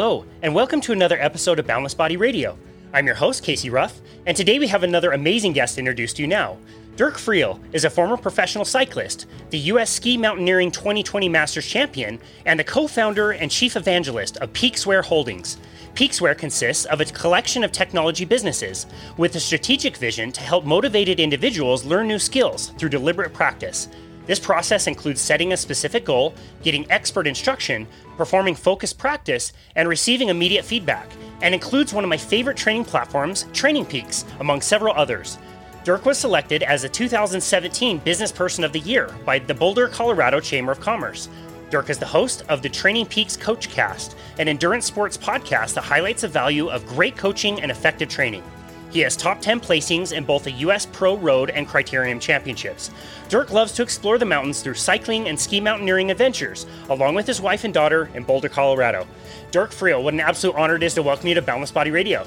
Hello, and welcome to another episode of Boundless Body Radio. I'm your host, Casey Ruff, and today we have another amazing guest introduced to you now. Dirk Friel is a former professional cyclist, the U.S. Ski Mountaineering 2020 Masters champion, and the co founder and chief evangelist of Peaksware Holdings. Peaksware consists of a collection of technology businesses with a strategic vision to help motivated individuals learn new skills through deliberate practice. This process includes setting a specific goal, getting expert instruction, performing focused practice, and receiving immediate feedback, and includes one of my favorite training platforms, Training Peaks, among several others. Dirk was selected as a 2017 Business Person of the Year by the Boulder, Colorado Chamber of Commerce. Dirk is the host of the Training Peaks Coachcast, an endurance sports podcast that highlights the value of great coaching and effective training. He has top 10 placings in both the US Pro Road and Criterium Championships. Dirk loves to explore the mountains through cycling and ski mountaineering adventures, along with his wife and daughter in Boulder, Colorado. Dirk Friel, what an absolute honor it is to welcome you to Boundless Body Radio.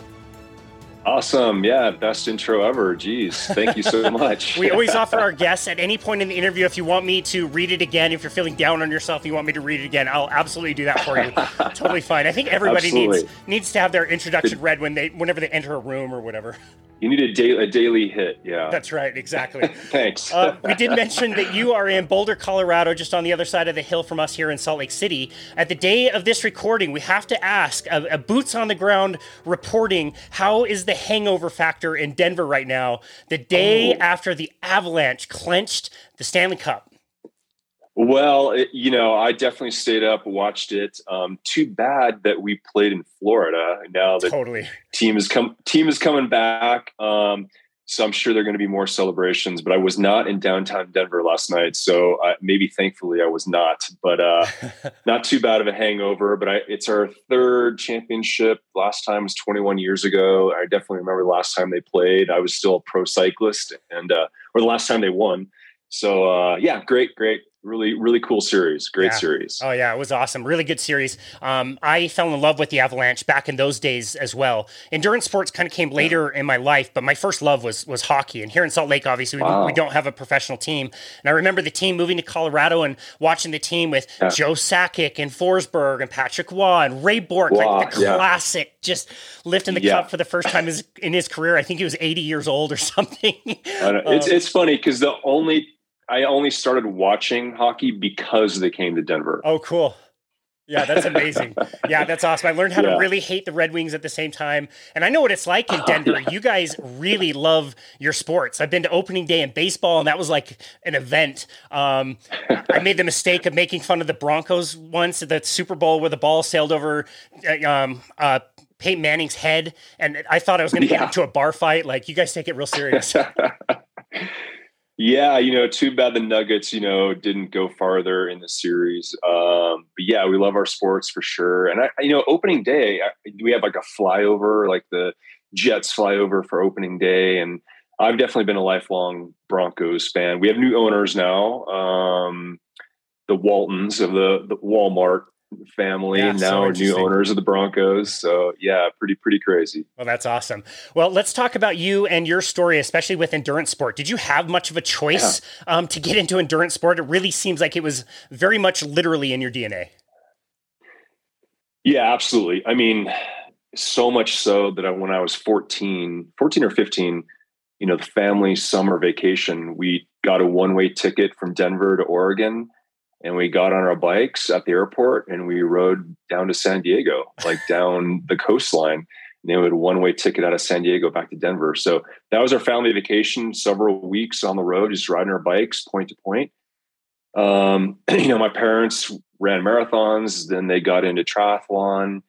Awesome. Yeah, best intro ever. Jeez. Thank you so much. we always offer our guests at any point in the interview if you want me to read it again, if you're feeling down on yourself, you want me to read it again, I'll absolutely do that for you. totally fine. I think everybody absolutely. needs needs to have their introduction read when they whenever they enter a room or whatever. You need a, da- a daily hit. Yeah. That's right. Exactly. Thanks. Uh, we did mention that you are in Boulder, Colorado, just on the other side of the hill from us here in Salt Lake City. At the day of this recording, we have to ask a, a boots on the ground reporting how is the hangover factor in Denver right now, the day oh. after the Avalanche clenched the Stanley Cup? Well, it, you know, I definitely stayed up, watched it. Um, too bad that we played in Florida. Now the totally. team is come team is coming back. Um, so I'm sure there are going to be more celebrations. But I was not in downtown Denver last night, so uh, maybe thankfully I was not. But uh, not too bad of a hangover. But I, it's our third championship. Last time was 21 years ago. I definitely remember the last time they played. I was still a pro cyclist, and uh, or the last time they won. So uh, yeah, great, great really really cool series. Great yeah. series. Oh yeah it was awesome. Really good series. Um, i fell in love with the avalanche back in those days as well. Endurance sports kind of came later yeah. in my life but my first love was was hockey. And here in salt lake obviously wow. we, we, don't have a professional team. And i remember the team moving to colorado and watching the team with yeah. joe sakic and forsberg and patrick roy and ray bourque like the classic just lifting the cup for the first time in his career. I think he was 80 years old or something. Um, it's, it's funny because the only I only started watching hockey because they came to Denver. Oh, cool. Yeah, that's amazing. yeah, that's awesome. I learned how yeah. to really hate the Red Wings at the same time. And I know what it's like in Denver. you guys really love your sports. I've been to opening day in baseball, and that was like an event. Um, I made the mistake of making fun of the Broncos once at the Super Bowl where the ball sailed over uh, um, uh, Peyton Manning's head. And I thought I was going to yeah. get into a bar fight. Like, you guys take it real serious. Yeah, you know, too bad the Nuggets, you know, didn't go farther in the series. Um, but yeah, we love our sports for sure. And I, you know, opening day, I, we have like a flyover, like the Jets flyover for opening day, and I've definitely been a lifelong Broncos fan. We have new owners now, um, the Waltons of the, the Walmart family yeah, now so new owners of the Broncos. So yeah, pretty pretty crazy. Well, that's awesome. Well, let's talk about you and your story, especially with endurance sport. Did you have much of a choice yeah. um, to get into endurance sport? It really seems like it was very much literally in your DNA. Yeah, absolutely. I mean, so much so that I, when I was 14, 14 or 15, you know, the family summer vacation, we got a one way ticket from Denver to Oregon and we got on our bikes at the airport and we rode down to San Diego, like down the coastline. And they had a one way ticket out of San Diego back to Denver. So that was our family vacation, several weeks on the road, just riding our bikes point to point. Um, you know, my parents ran marathons, then they got into triathlon.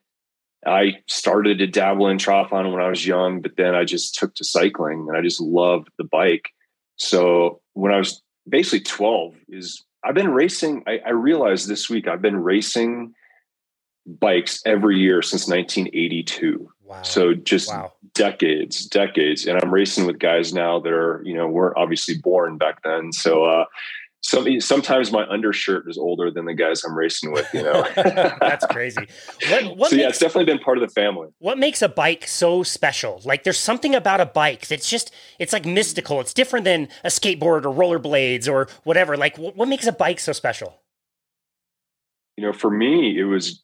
I started to dabble in triathlon when I was young, but then I just took to cycling and I just loved the bike. So when I was basically 12 is I've been racing. I, I realized this week I've been racing bikes every year since 1982. Wow. So just wow. decades, decades. And I'm racing with guys now that are, you know, weren't obviously born back then. So uh, some, sometimes my undershirt is older than the guys I'm racing with, you know. That's crazy. What, what so makes, yeah, it's definitely been part of the family. What makes a bike so special? Like there's something about a bike that's just it's like mystical. It's different than a skateboard or rollerblades or whatever. Like what, what makes a bike so special? You know, for me, it was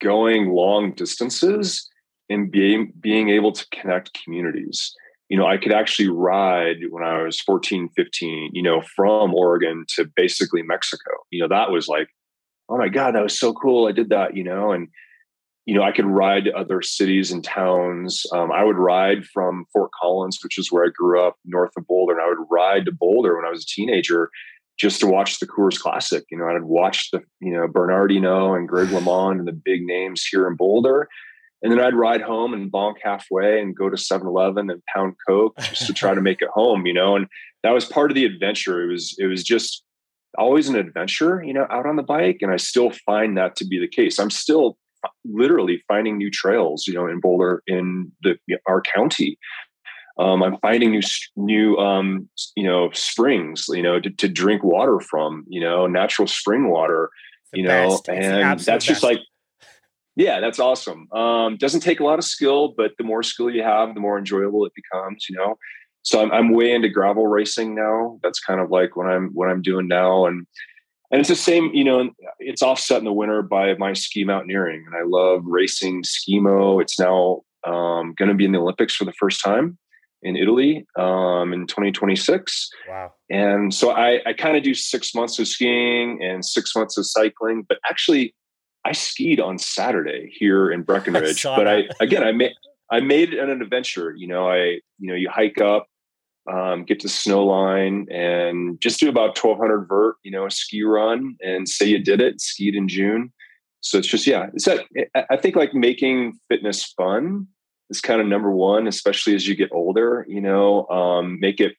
going long distances and being being able to connect communities you know i could actually ride when i was 14 15 you know from oregon to basically mexico you know that was like oh my god that was so cool i did that you know and you know i could ride to other cities and towns um, i would ride from fort collins which is where i grew up north of boulder and i would ride to boulder when i was a teenager just to watch the Coors Classic. You know, I'd watch the, you know, Bernard Hinault and Greg LeMond and the big names here in Boulder. And then I'd ride home and bonk halfway and go to 7 Eleven and pound Coke just to try to make it home, you know. And that was part of the adventure. It was, it was just always an adventure, you know, out on the bike. And I still find that to be the case. I'm still literally finding new trails, you know, in Boulder in the our county um, I'm finding new new um, you know springs you know to, to, drink water from you know natural spring water you know and that's just like yeah that's awesome. Um, doesn't take a lot of skill but the more skill you have the more enjoyable it becomes you know? So I'm, I'm way into gravel racing now. That's kind of like what I'm what I'm doing now. And and it's the same you know it's offset in the winter by my ski mountaineering. And I love racing skimo. It's now um, going to be in the Olympics for the first time in Italy um, in 2026. Wow. And so I, I kind of do six months of skiing and six months of cycling, but actually I skied on Saturday here in Breckenridge. I but I, again, I made, I made it an adventure. You know, I, you know, you hike up, um, get to snow line and just do about 1200 vert, you know, a ski run and say you did it, skied in June. So it's just, yeah, it's that, I think like making fitness fun is kind of number one, especially as you get older. You know, um, make it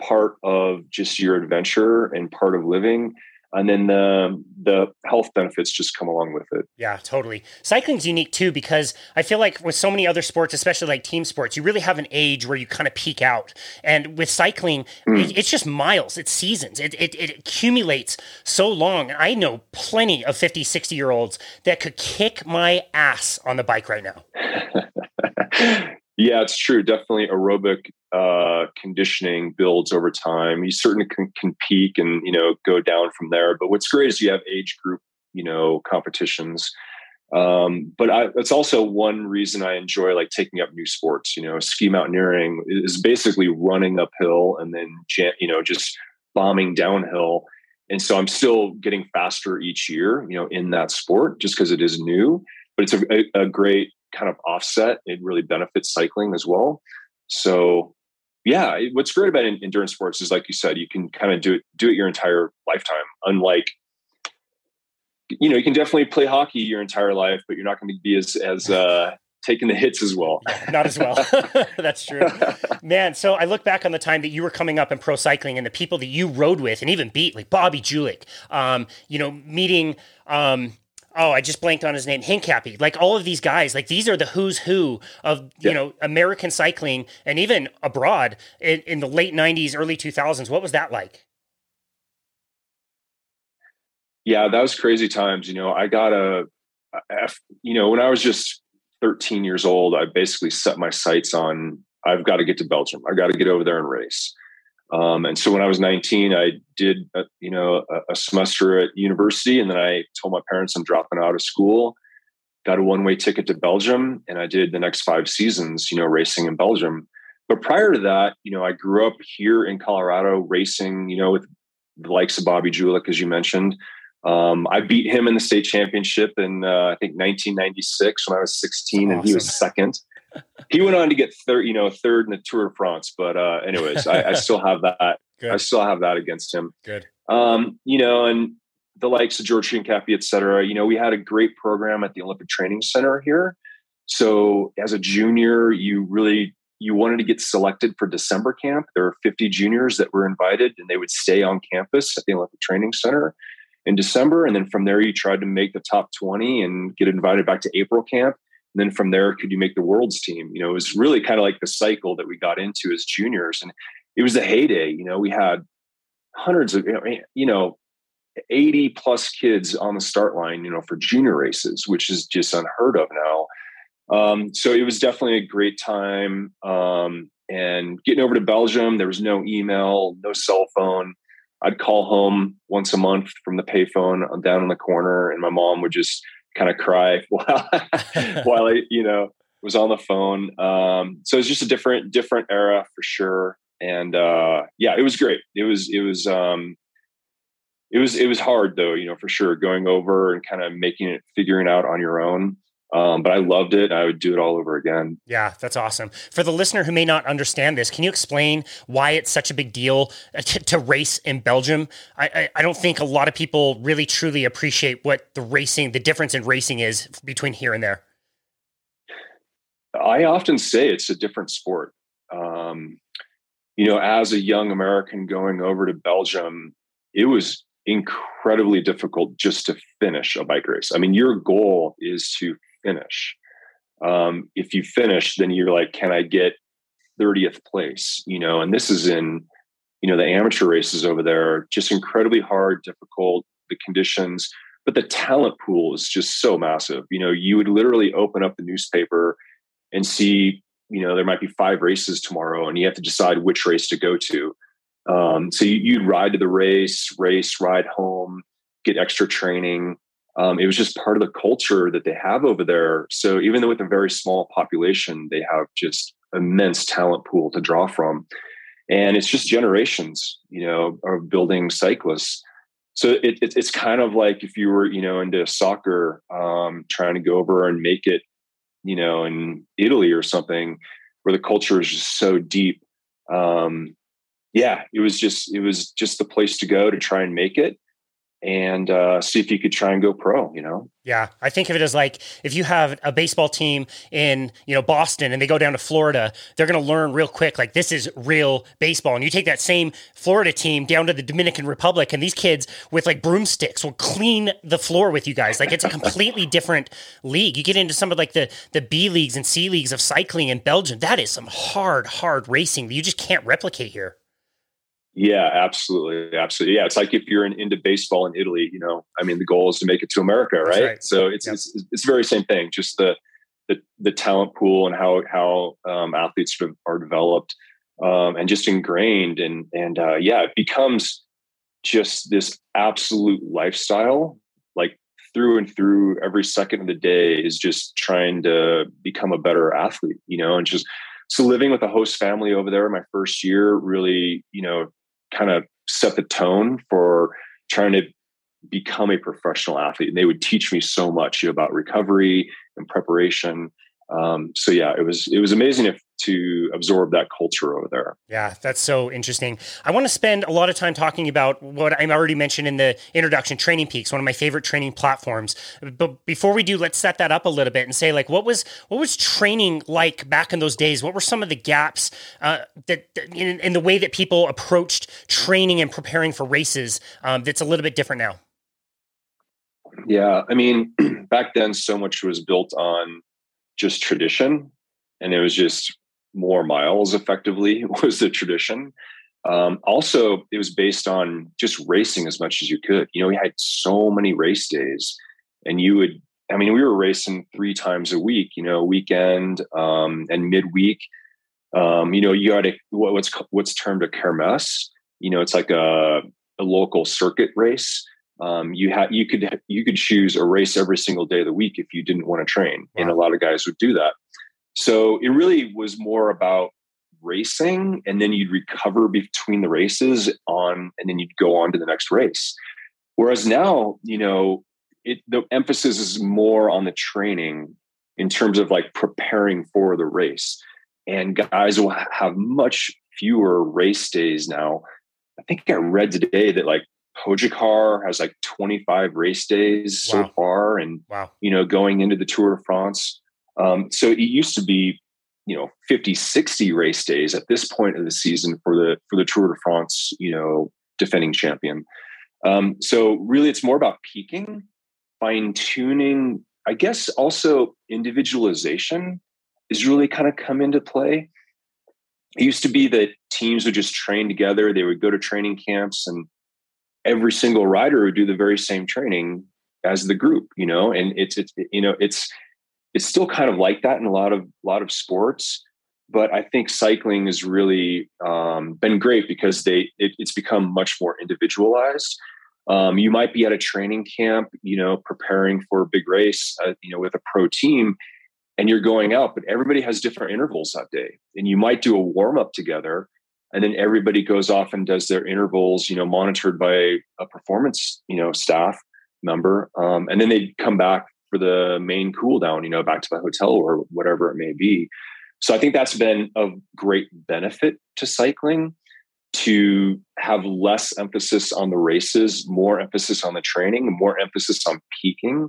part of just your adventure and part of living and then the the health benefits just come along with it. Yeah, totally. Cycling's unique too because I feel like with so many other sports, especially like team sports, you really have an age where you kind of peak out. And with cycling, mm. it, it's just miles, it's seasons. It, it, it accumulates so long. I know plenty of 50, 60 year olds that could kick my ass on the bike right now. yeah, it's true. Definitely aerobic uh, conditioning builds over time. You certainly can, can peak and you know go down from there. But what's great is you have age group you know competitions. Um, but I, that's also one reason I enjoy like taking up new sports. You know, ski mountaineering is basically running uphill and then you know just bombing downhill. And so I'm still getting faster each year, you know, in that sport just because it is new. But it's a, a, a great kind of offset. It really benefits cycling as well. So yeah, what's great about endurance sports is, like you said, you can kind of do it do it your entire lifetime. Unlike, you know, you can definitely play hockey your entire life, but you're not going to be as as uh, taking the hits as well. Not as well. That's true, man. So I look back on the time that you were coming up in pro cycling and the people that you rode with and even beat, like Bobby Julich. Um, you know, meeting. Um, oh, I just blanked on his name, Hincapie. Like all of these guys, like these are the who's who of you know American cycling and even abroad in, in the late '90s, early 2000s. What was that like? Yeah, that was crazy times. You know, I got a, you know, when I was just 13 years old, I basically set my sights on I've got to get to Belgium. I've got to get over there and race. Um, and so when I was 19, I did, a, you know, a, a, semester at university, and then I told my parents I'm dropping out of school. Got a one-way ticket to Belgium, and I did the next five seasons, you know, racing in Belgium. But prior to that, you know, I grew up here in Colorado racing, you know, with the likes of Bobby Julich, as you mentioned. Um, I beat him in the state championship in uh, I think 1996 when I was 16, awesome. and he was second he went on to get third, you know, third in the Tour de France. But uh, anyways, I, I, still have that. Good. I still have that against him. Good. Um, you know, and the likes of George Hincapie, et cetera. You know, we had a great program at the Olympic Training Center here. So as a junior, you really you wanted to get selected for December camp. There were 50 juniors that were invited, and they would stay on campus at the Olympic Training Center in December. And then from there, you tried to make the top 20 and get invited back to April camp. And then from there, could you make the world's team? You know, it was really kind of like the cycle that we got into as juniors. And it was the heyday. You know, we had hundreds of, you know, 80 plus kids on the start line, you know, for junior races, which is just unheard of now. Um, so it was definitely a great time. Um, and getting over to Belgium, there was no email, no cell phone. I'd call home once a month from the payphone down in the corner, and my mom would just kind of cry while while I, you know, was on the phone. Um, so it's just a different different era for sure. And uh, yeah, it was great. It was it was um, it was it was hard though, you know, for sure, going over and kind of making it, figuring out on your own. Um, but I loved it. I would do it all over again. Yeah, that's awesome. For the listener who may not understand this, can you explain why it's such a big deal to, to race in Belgium? I, I, I, don't think a lot of people really truly appreciate what the racing, the difference in racing is between here and there. I often say it's a different sport. Um, you know, as a young American going over to Belgium, it was incredibly difficult just to finish a bike race. I mean, your goal is to finish. Um, if you finish, then you're like, can I get 30th place? You know, and this is in, you know, the amateur races over there, just incredibly hard, difficult, the conditions, but the talent pool is just so massive. You know, you would literally open up the newspaper and see, you know, there might be five races tomorrow and you have to decide which race to go to. Um, so you, would ride to the race, race, ride home, get extra training. Um, it was just part of the culture that they have over there. So even though with a very small population, they have just immense talent pool to draw from. And it's just generations, you know, of building cyclists. So it, it, it's kind of like if you were, you know, into soccer, um, trying to go over and make it, you know, in Italy or something, where the culture is just so deep. Um, yeah, it was just it was just the place to go to try and make it and uh, see if you could try and go pro. You know. Yeah, I think of it as like if you have a baseball team in you know Boston and they go down to Florida, they're going to learn real quick like this is real baseball. And you take that same Florida team down to the Dominican Republic, and these kids with like broomsticks will clean the floor with you guys. Like it's a completely different league. You get into some of like the the B leagues and C leagues of cycling in Belgium. That is some hard, hard racing that you just can't replicate here. Yeah, absolutely, absolutely. Yeah, it's like if you're in, into baseball in Italy, you know, I mean, the goal is to make it to America, right? right. So it's, yep. it's it's the very same thing. Just the the, the talent pool and how how um, athletes are developed um, and just ingrained, and and uh, yeah, it becomes just this absolute lifestyle, like through and through. Every second of the day is just trying to become a better athlete, you know, and just so living with a host family over there my first year really you know kind of set the tone for trying to become a professional athlete. And they would teach me so much about recovery and preparation. Um, so yeah, it was it was amazing if, to absorb that culture over there. Yeah, that's so interesting. I want to spend a lot of time talking about what I already mentioned in the introduction, Training Peaks, one of my favorite training platforms. But before we do, let's set that up a little bit and say like, what was what was training like back in those days? What were some of the gaps uh, that in, in, the way that people approached training and preparing for races um, that's a little bit different now? Yeah, I mean, back then so much was built on just tradition and it was just more miles effectively was the tradition um, also it was based on just racing as much as you could you know we had so many race days and you would i mean we were racing three times a week you know weekend um, and midweek um, you know you had a what's what's termed a kermesse you know it's like a, a local circuit race um, you had you could you could choose a race every single day of the week if you didn't want to train, wow. and a lot of guys would do that. So it really was more about racing, and then you'd recover between the races on, and then you'd go on to the next race. Whereas now, you know, it the emphasis is more on the training in terms of like preparing for the race, and guys will have much fewer race days now. I think I read today that like Pogacar has like 25 race days wow. so far, and wow. you know, going into the Tour de France. Um, so it used to be, you know, 50, 60 race days at this point of the season for the for the Tour de France, you know, defending champion. Um, so really, it's more about peaking, fine tuning. I guess also individualization is really kind of come into play. It used to be that teams would just train together. They would go to training camps and every single rider would do the very same training as the group, you know, and it's it's you know it's it's still kind of like that in a lot of a lot of sports, but I think cycling has really um, been great because they it, it's become much more individualized. Um, you might be at a training camp, you know, preparing for a big race, uh, you know, with a pro team, and you're going out, but everybody has different intervals that day. And you might do a warm up together, and then everybody goes off and does their intervals, you know, monitored by a performance, you know, staff member, um, and then they come back for the main cool down, you know, back to the hotel or whatever it may be. So I think that's been of great benefit to cycling to have less emphasis on the races, more emphasis on the training, more emphasis on peaking,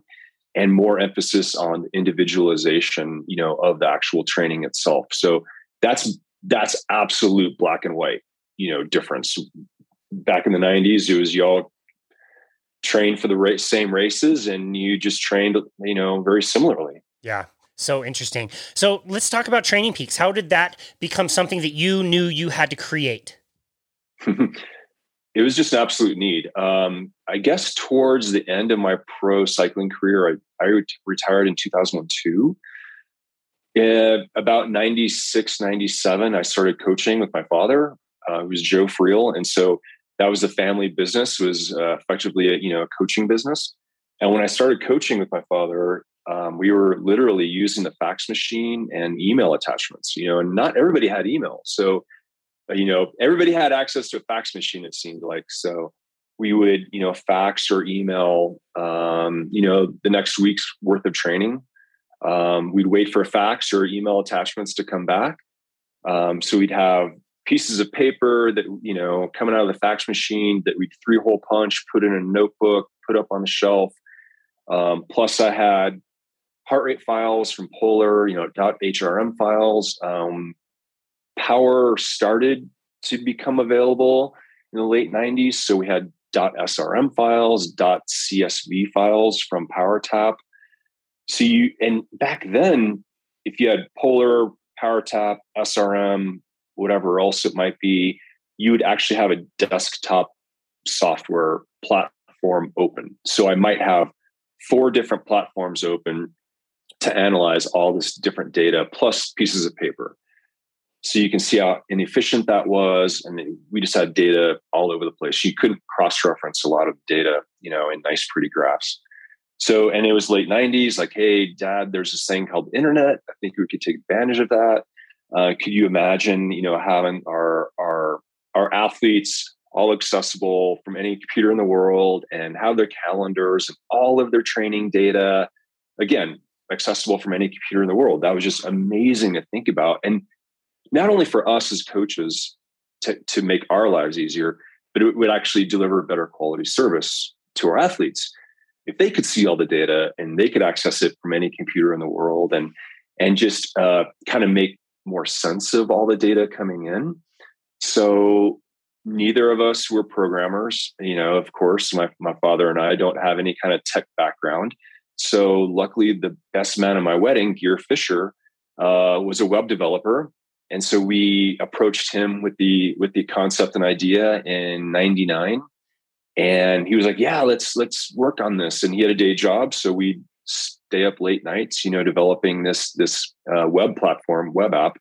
and more emphasis on individualization, you know, of the actual training itself. So that's that's absolute black and white, you know, difference. Back in the 90s, it was y'all trained for the race, same races and you just trained, you know, very similarly. Yeah. So interesting. So let's talk about Training Peaks. How did that become something that you knew you had to create? it was just an absolute need. Um, I guess towards the end of my pro cycling career, I, I retired in 2002. Uh, about 96, 97, I started coaching with my father, uh, who was Joe Friel. And so that was the family business, was uh, effectively a, you know, a coaching business. And when I started coaching with my father, um, we were literally using the fax machine and email attachments, you know, and not everybody had email. So you know, everybody had access to a fax machine, it seemed like. So we would, you know, fax or email, um, you know, the next week's worth of training. Um, we'd wait for a fax or email attachments to come back. Um, so we'd have pieces of paper that, you know, coming out of the fax machine that we'd three hole punch, put in a notebook, put up on the shelf. Um, plus, I had heart rate files from Polar, you know, .hrm files, um, Power started to become available in the late 90s. So we had .srm files, dot .csv files from PowerTap. So you and back then, if you had Polar, PowerTap, SRM, whatever else it might be, you would actually have a desktop software platform open. So I might have four different platforms open to analyze all this different data plus pieces of paper. So you can see how inefficient that was. And we just had data all over the place. You couldn't cross reference a lot of data, you know, in nice, pretty graphs. So, and it was late 90s, like, hey, dad, there's this thing called internet. I think we could take advantage of that. Uh, could you imagine, you know, having our, our, our athletes all accessible from any computer in the world and have their calendars and all of their training data, again, accessible from any computer in the world. That was just amazing to think about. And not only for us as coaches to, to make our lives easier, but it would actually deliver better quality service to our athletes. If they could see all the data and they could access it from any computer in the world and and just uh, kind of make more sense of all the data coming in. So neither of us were programmers. You know, of course, my, my father and I don't have any kind of tech background. So luckily, the best man at my wedding, Gear Fisher, uh, was a web developer and so we approached him with the with the concept and idea in 99 and he was like yeah let's let's work on this and he had a day job so we stay up late nights you know developing this this uh, web platform web app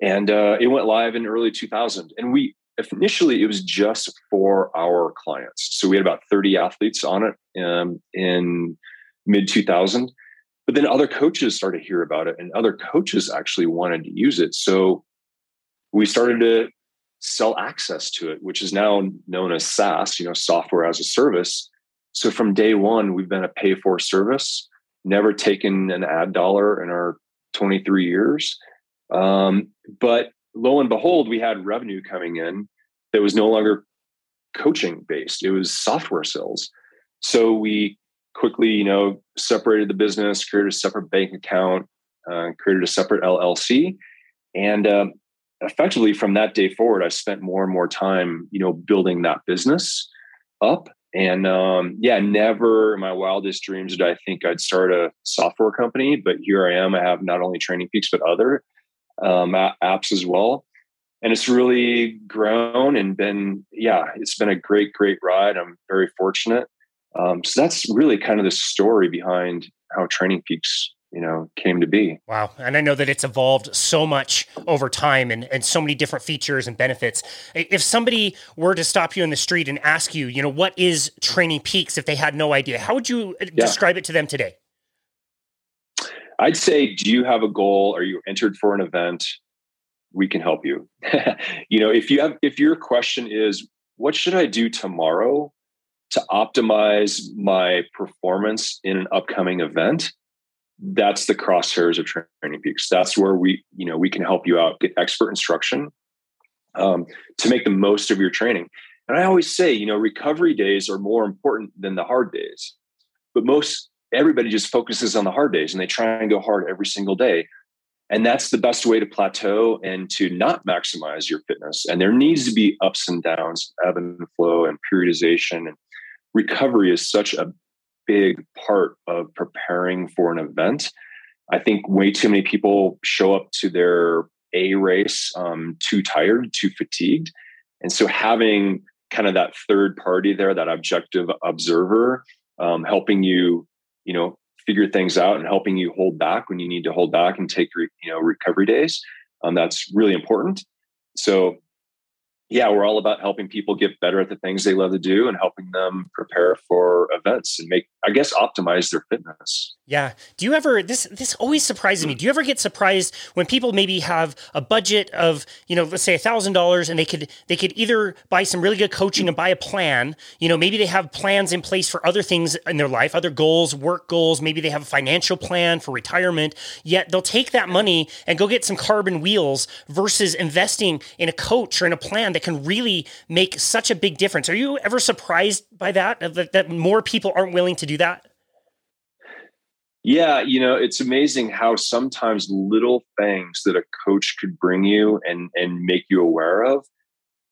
and uh, it went live in early 2000 and we initially it was just for our clients so we had about 30 athletes on it um, in mid 2000 but then other coaches started to hear about it and other coaches actually wanted to use it. So we started to sell access to it, which is now known as SaaS, you know, software as a service. So from day one, we've been a pay for service, never taken an ad dollar in our 23 years. Um, but lo and behold, we had revenue coming in that was no longer coaching based, it was software sales. So we quickly, you know, separated the business, created a separate bank account, uh, created a separate LLC, and um, effectively from that day forward, I spent more and more time, you know, building that business up. And um, yeah, never in my wildest dreams did I think I'd start a software company, but here I am. I have not only Training Peaks but other um, apps as well. And it's really grown and been yeah it's been a great great ride. I'm very fortunate. Um, so that's really kind of the story behind how Training Peaks you know came to be. Wow. And i know that it's evolved so much over time and, and so many different features and benefits. If somebody were to stop you in the street and ask you you know what is training peaks if they had no idea how would you uh, yeah. describe it to them today? I'd say do you have a goal? Are you entered for an event? We can help you. You know if you have if your question is what should i do tomorrow to optimize my performance in an upcoming event that's the crosshairs of training peaks. That's where we you know we can help you out get expert instruction um, to make the most of your training. And i always say you know recovery days are more important than the hard days but most everybody just focuses on the hard days and they try and go hard every single day. And that's the best way to plateau and to not maximize your fitness. And there needs to be ups and downs ebb and flow and periodization. And recovery is such a big part of preparing for an event. I think way too many people show up to their A race um, too tired, too fatigued. And so having kind of that third party there, that objective observer, um, helping you, you know, figure things out and helping you hold back when you need to hold back and take, re- you know, recovery days. Um, that's really important. So yeah, we're all about helping people get better at the things they love to do and helping them prepare for events and make, I guess, optimize their fitness. Yeah. Do you ever this this always surprises me. Hmm. Do you ever get surprised when people maybe have a budget of, you know, let's say a thousand dollars and they could they could either buy some really good coaching and buy a plan. You know, maybe they have plans in place for other things in their life, other goals, work goals, maybe they have a financial plan for retirement, yet they'll take that money and go get some carbon wheels versus investing in a coach or in a plan that can really make such a big difference. Are you ever surprised by that? That, that more people aren't willing to do that? Yeah, you know, it's amazing how sometimes little things that a coach could bring you and and make you aware of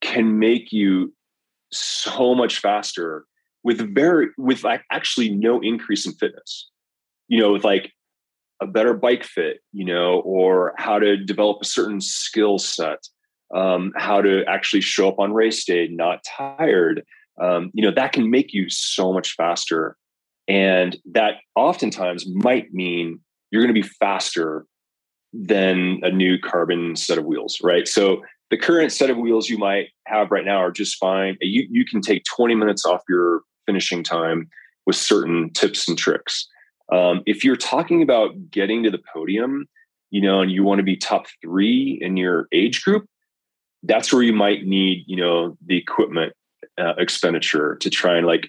can make you so much faster with very with like actually no increase in fitness. You know, with like a better bike fit, you know, or how to develop a certain skill set um, how to actually show up on race day not tired um, you know that can make you so much faster and that oftentimes might mean you're going to be faster than a new carbon set of wheels right? So the current set of wheels you might have right now are just fine. You, you can take 20 minutes off your finishing time with certain tips and tricks. Um, if you're talking about getting to the podium you know and you want to be top three in your age group that's where you might need you know the equipment uh, expenditure to try and like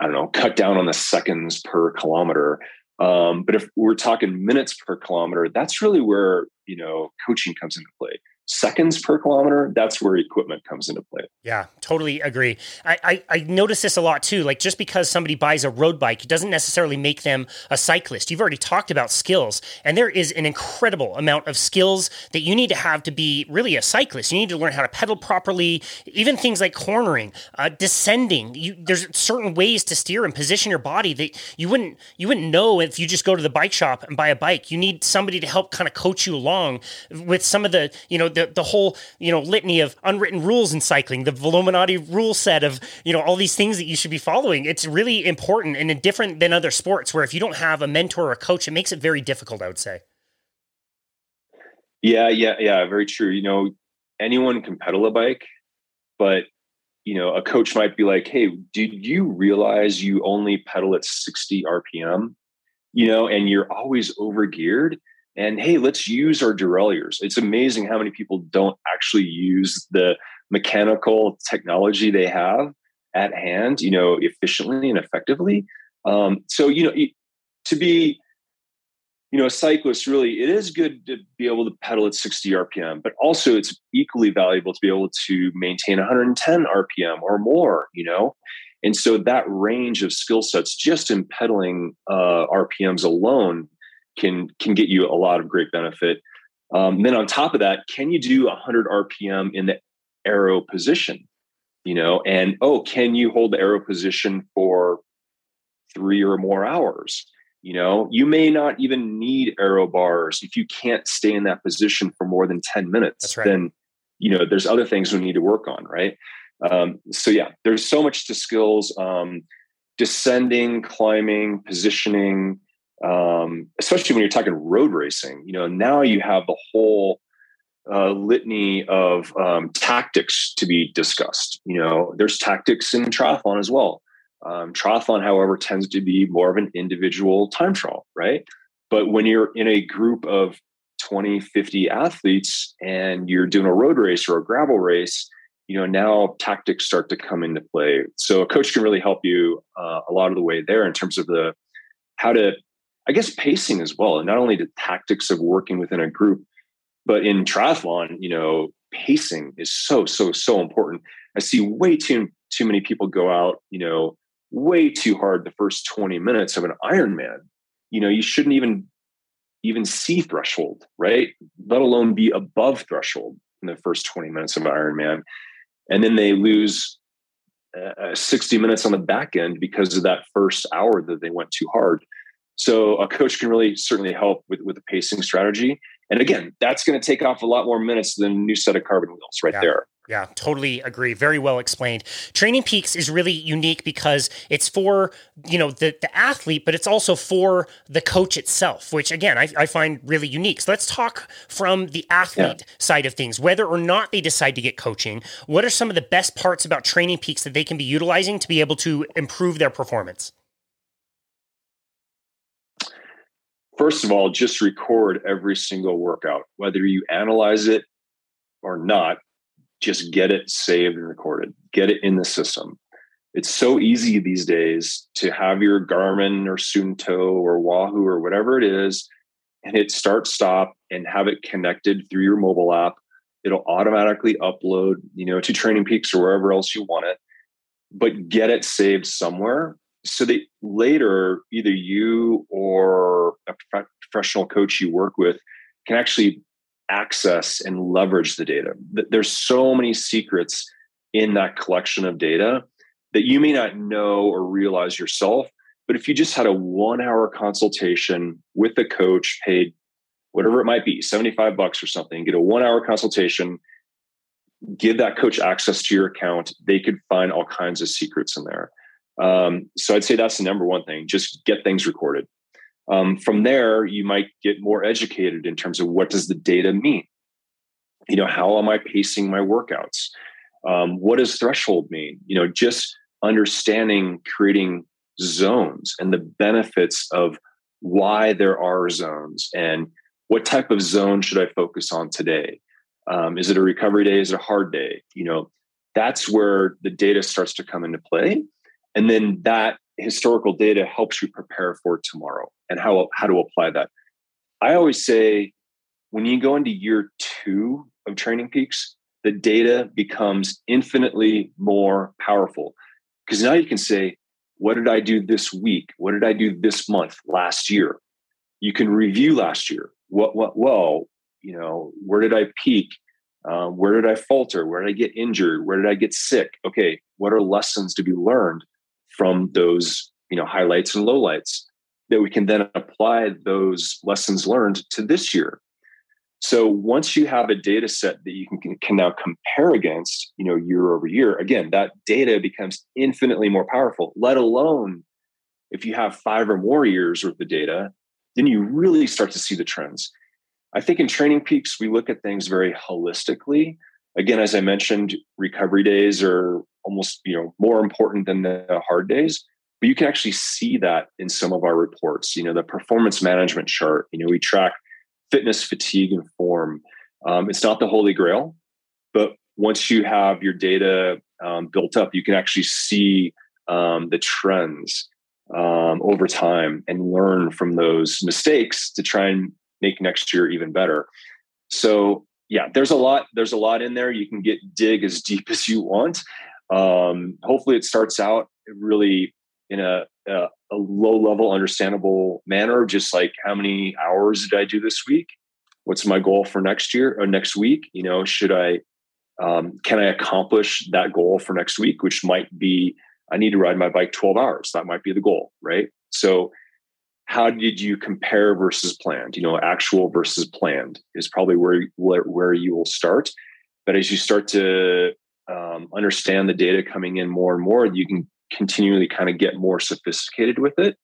i don't know cut down on the seconds per kilometer. Um, but if we're talking minutes per kilometer that's really where you know coaching comes into play seconds per kilometer, that's where equipment comes into play. Yeah, totally agree. I, I, I, notice this a lot too. Like just because somebody buys a road bike it doesn't necessarily make them a cyclist. You've already talked about skills, and there is an incredible amount of skills that you need to have to be really a cyclist. You need to learn how to pedal properly, even things like cornering, uh, descending. You, there's certain ways to steer and position your body that you wouldn't you wouldn't know if you just go to the bike shop and buy a bike. You need somebody to help kind of coach you along with some of the you know the, the whole, you know, litany of unwritten rules in cycling, the Velominati rule set of, you know, all these things that you should be following. It's really important and different than other sports where if you don't have a mentor or a coach, it makes it very difficult, I would say. Yeah, yeah, yeah, very true. You know, anyone can pedal a bike, but you know, a coach might be like, "Hey, did you realize you only pedal at 60 RPM?" You know, and you're always over geared and hey let's use our derailleurs. It's amazing how many people don't actually use the mechanical technology they have at hand you know efficiently and effectively. Um, so you know to be you know a cyclist really it is good to be able to pedal at 60 rpm but also it's equally valuable to be able to maintain 110 rpm or more you know? And so that range of skill sets just in pedaling uh, rpms alone can can get you a lot of great benefit. Um, then on top of that, can you do 100 RPM in the aero position? You know, and oh, can you hold the aero position for three or more hours? You know, you may not even need aero bars if you can't stay in that position for more than 10 minutes. Right. Then, you know, there's other things we need to work on, right? Um, so yeah, there's so much to skills. Um, descending, climbing, positioning, um, especially when you're talking road racing. You know, now you have the whole uh, litany of um, tactics to be discussed. You know, there's tactics in triathlon as well. Um, triathlon, however, tends to be more of an individual time trial, right? But when you're in a group of 20, 50 athletes and you're doing a road race or a gravel race, you know, now tactics start to come into play. So a coach can really help you uh, a lot of the way there in terms of the how to, I guess, pacing as well. And not only the tactics of working within a group, but in triathlon, you know, pacing is so, so, so important. I see way too too many people go out, you know, way too hard the first 20 minutes of an Ironman. You know, you shouldn't even even see threshold, right? Let alone be above threshold in the first 20 minutes of Ironman. And then they lose uh, 60 minutes on the back end because of that first hour that they went too hard. So a coach can really certainly help with, with the pacing strategy. And again, that's going to take off a lot more minutes than a new set of carbon wheels right yeah. there. Yeah, totally agree. Very well explained. Training Peaks is really unique because it's for, you know, the, the athlete, but it's also for the coach itself, which again, I, I find really unique. So let's talk from the athlete yeah. side of things. Whether or not they decide to get coaching, what are some of the best parts about Training Peaks that they can be utilizing to be able to improve their performance? First of all, just record every single workout, whether you analyze it or not just get it saved and recorded, get it in the system. It's so easy these days to have your Garmin or Suunto or Wahoo or whatever it is and hit start stop and have it connected through your mobile app. It'll automatically upload, you know, to Training Peaks or wherever else you want it, but get it saved somewhere so that later either you or a professional coach you work with can actually access and leverage the data. There's so many secrets in that collection of data that you may not know or realize yourself. But if you just had a one hour consultation with a coach, paid whatever it might be, 75 bucks or something, get a one hour consultation, give that coach access to your account, they could find all kinds of secrets in there. Um, so I'd say that's the number one thing just get things recorded. Um, from there, you might get more educated in terms of what does the data mean. You know, how am I pacing my workouts? Um, what does threshold mean? You know, just understanding creating zones and the benefits of why there are zones and what type of zone should I focus on today? Um, is it a recovery day? Is it a hard day? You know, that's where the data starts to come into play. And then that historical data helps you prepare for tomorrow and how, how to apply that. I always say when you go into year two of Training Peaks, the data becomes infinitely more powerful because now you can say, what did I do this week? What did I do this month, last year? You can review last year. What, what, well, you know, where did I peak? Um, where did I falter? Where did I get injured? Where did I get sick? Okay, what are lessons to be learned from those you know highlights and lowlights that we can then apply those lessons learned to this year. So once you have a data set that you can, can now compare against you know year over year again that data becomes infinitely more powerful let alone if you have five or more years worth of data then you really start to see the trends. I think in training peaks we look at things very holistically again as i mentioned recovery days are almost you know more important than the hard days but you can actually see that in some of our reports you know the performance management chart you know we track fitness fatigue and form. Um, it's not the holy grail but once you have your data um, built up you can actually see um, the trends um, over time and learn from those mistakes to try and make next year even better. So yeah there's a lot there's a lot in there you can get dig as deep as you want um, hopefully, it starts out really in a, a, a low level, understandable manner, just like how many hours did I do this week? What's my goal for next year or next week? You know, should I, um, can I accomplish that goal for next week, which might be I need to ride my bike 12 hours. That might be the goal, right? So, how did you compare versus planned? You know, actual versus planned is probably where where, where you will start. But as you start to um, understand the data coming in more and more, you can continually kind of get more sophisticated with it.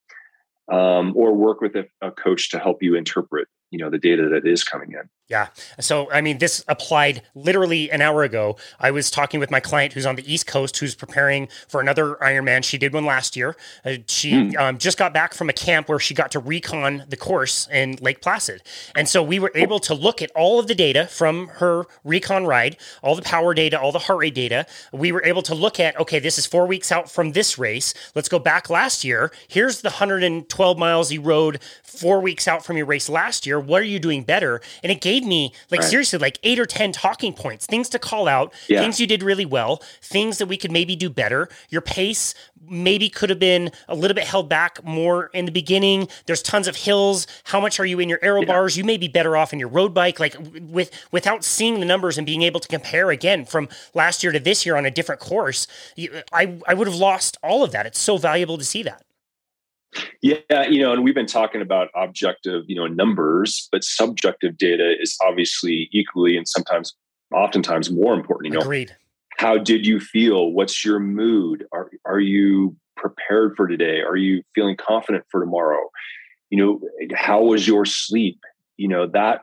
um, or work with a, a coach to help you interpret you know the data that is coming in yeah. So, I mean, this applied literally an hour ago. I was talking with my client who's on the East Coast who's preparing for another Ironman. She did one last year. Uh, she mm. um, just got back from a camp where she got to recon the course in Lake Placid. And so we were able to look at all of the data from her recon ride, all the power data, all the heart rate data. We were able to look at, okay, this is four weeks out from this race. Let's go back last year. Here's the 112 miles you rode four weeks out from your race last year. What are you doing better? And it gave gave me like right. seriously like eight or ten talking points, things to call out, yeah. things you did really well, things that we could maybe do better. Your pace maybe could have been a little bit held back more in the beginning. There's tons of hills. How much are you in your aero yeah. bars? You may be better off in your road bike. Like with without seeing the numbers and being able to compare again from last year to this year on a different course, I I would have lost all of that. It's so valuable to see that. Yeah, you know, and we've been talking about objective, you know, numbers, but subjective data is obviously equally and sometimes oftentimes more important. You know, Agreed. how did you feel? What's your mood? Are are you prepared for today? Are you feeling confident for tomorrow? You know, how was your sleep? You know, that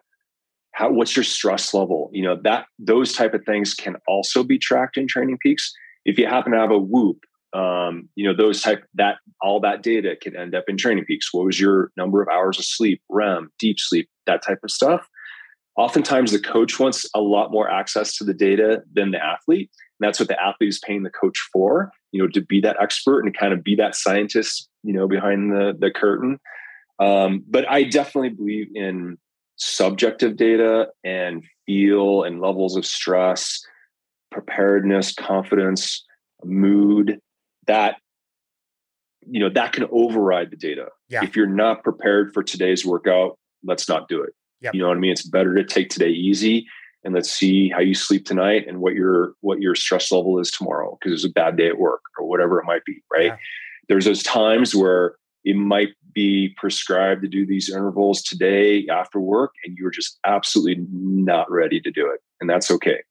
how what's your stress level? You know, that those type of things can also be tracked in training peaks. If you happen to have a whoop um, you know those type that all that data can end up in training peaks. What was your number of hours of sleep rem deep sleep that type of stuff? Oftentimes the coach wants a lot more access to the data than the athlete and that's what the athlete is paying the coach for you know to be that expert and kind of be that scientist you know behind the the curtain. Um, but i definitely believe in subjective data and feel and levels of stress preparedness confidence mood that you know that can override the data yeah. if you're not prepared for today's workout let's not do it yep. you know what i mean it's better to take today easy and let's see how you sleep tonight and what your what your stress level is tomorrow because it's a bad day at work or whatever it might be right yeah. there's those times where it might be prescribed to do these intervals today after work and you're just absolutely not ready to do it and that's okay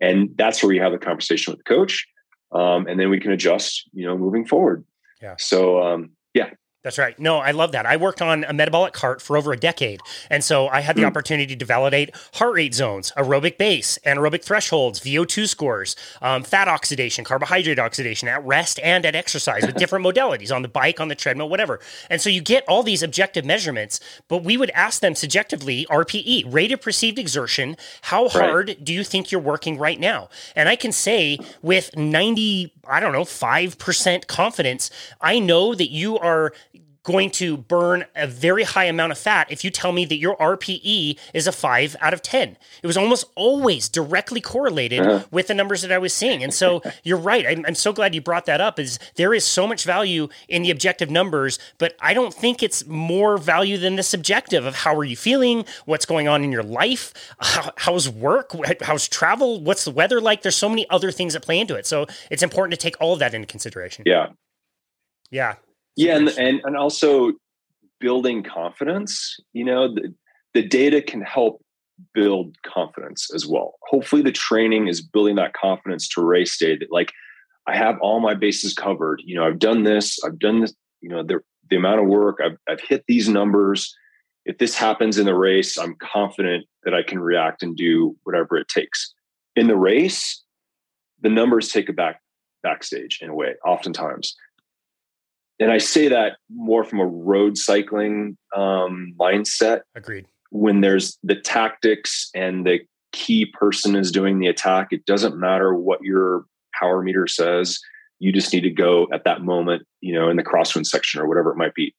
and that's where you have a conversation with the coach um, and then we can adjust, you know, moving forward. Yeah. So um, yeah, that's right. No, I love that. I worked on a metabolic cart for over a decade. And so I had the mm. opportunity to validate heart rate zones, aerobic base, anaerobic thresholds, VO2 scores, um, fat oxidation, carbohydrate oxidation at rest and at exercise with different modalities on the bike, on the treadmill, whatever. And so you get all these objective measurements, but we would ask them subjectively RPE, rate of perceived exertion. How hard right. do you think you're working right now? And I can say with 90, I don't know, 5% confidence, I know that you are going to burn a very high amount of fat if you tell me that your RPE is a five out of 10. It was almost always directly correlated uh-huh. with the numbers that I was seeing. And so you're right. I'm, I'm, so glad you brought that up is there is so much value in the objective numbers, but I don't think it's more value than the subjective of how are you feeling? What's going on in your life? How, how's work? How's travel? What's the weather like? There's so many other things that play into it. So it's important to take all of that into consideration. Yeah. Yeah yeah and, and and also building confidence you know the, the data can help build confidence as well. Hopefully the training is building that confidence to race day that like i have all my bases covered you know i've done this i've done this you know the, the amount of work I've, I've hit these numbers. If this happens in the race i'm confident that i can react and do whatever it takes. In the race the numbers take a back backstage in a way oftentimes and I say that more from a road cycling um, mindset. Agreed. When there's the tactics and the key person is doing the attack, it doesn't matter what your power meter says. You just need to go at that moment, you know, in the crosswind section or whatever it might be.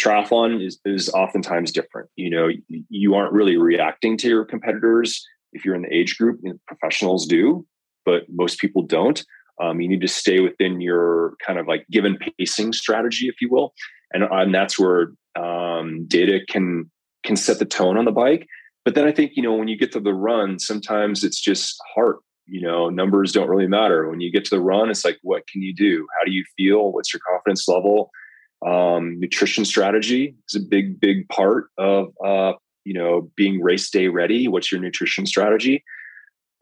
Triathlon is, is oftentimes different. You know, you aren't really reacting to your competitors if you're in the age group. Professionals do, but most people don't. Um, you need to stay within your kind of like given pacing strategy, if you will, and, and that's where um, data can can set the tone on the bike. But then I think you know when you get to the run, sometimes it's just heart. You know, numbers don't really matter. When you get to the run, it's like, what can you do? How do you feel? What's your confidence level? Um, nutrition strategy is a big, big part of uh, you know being race day ready. What's your nutrition strategy?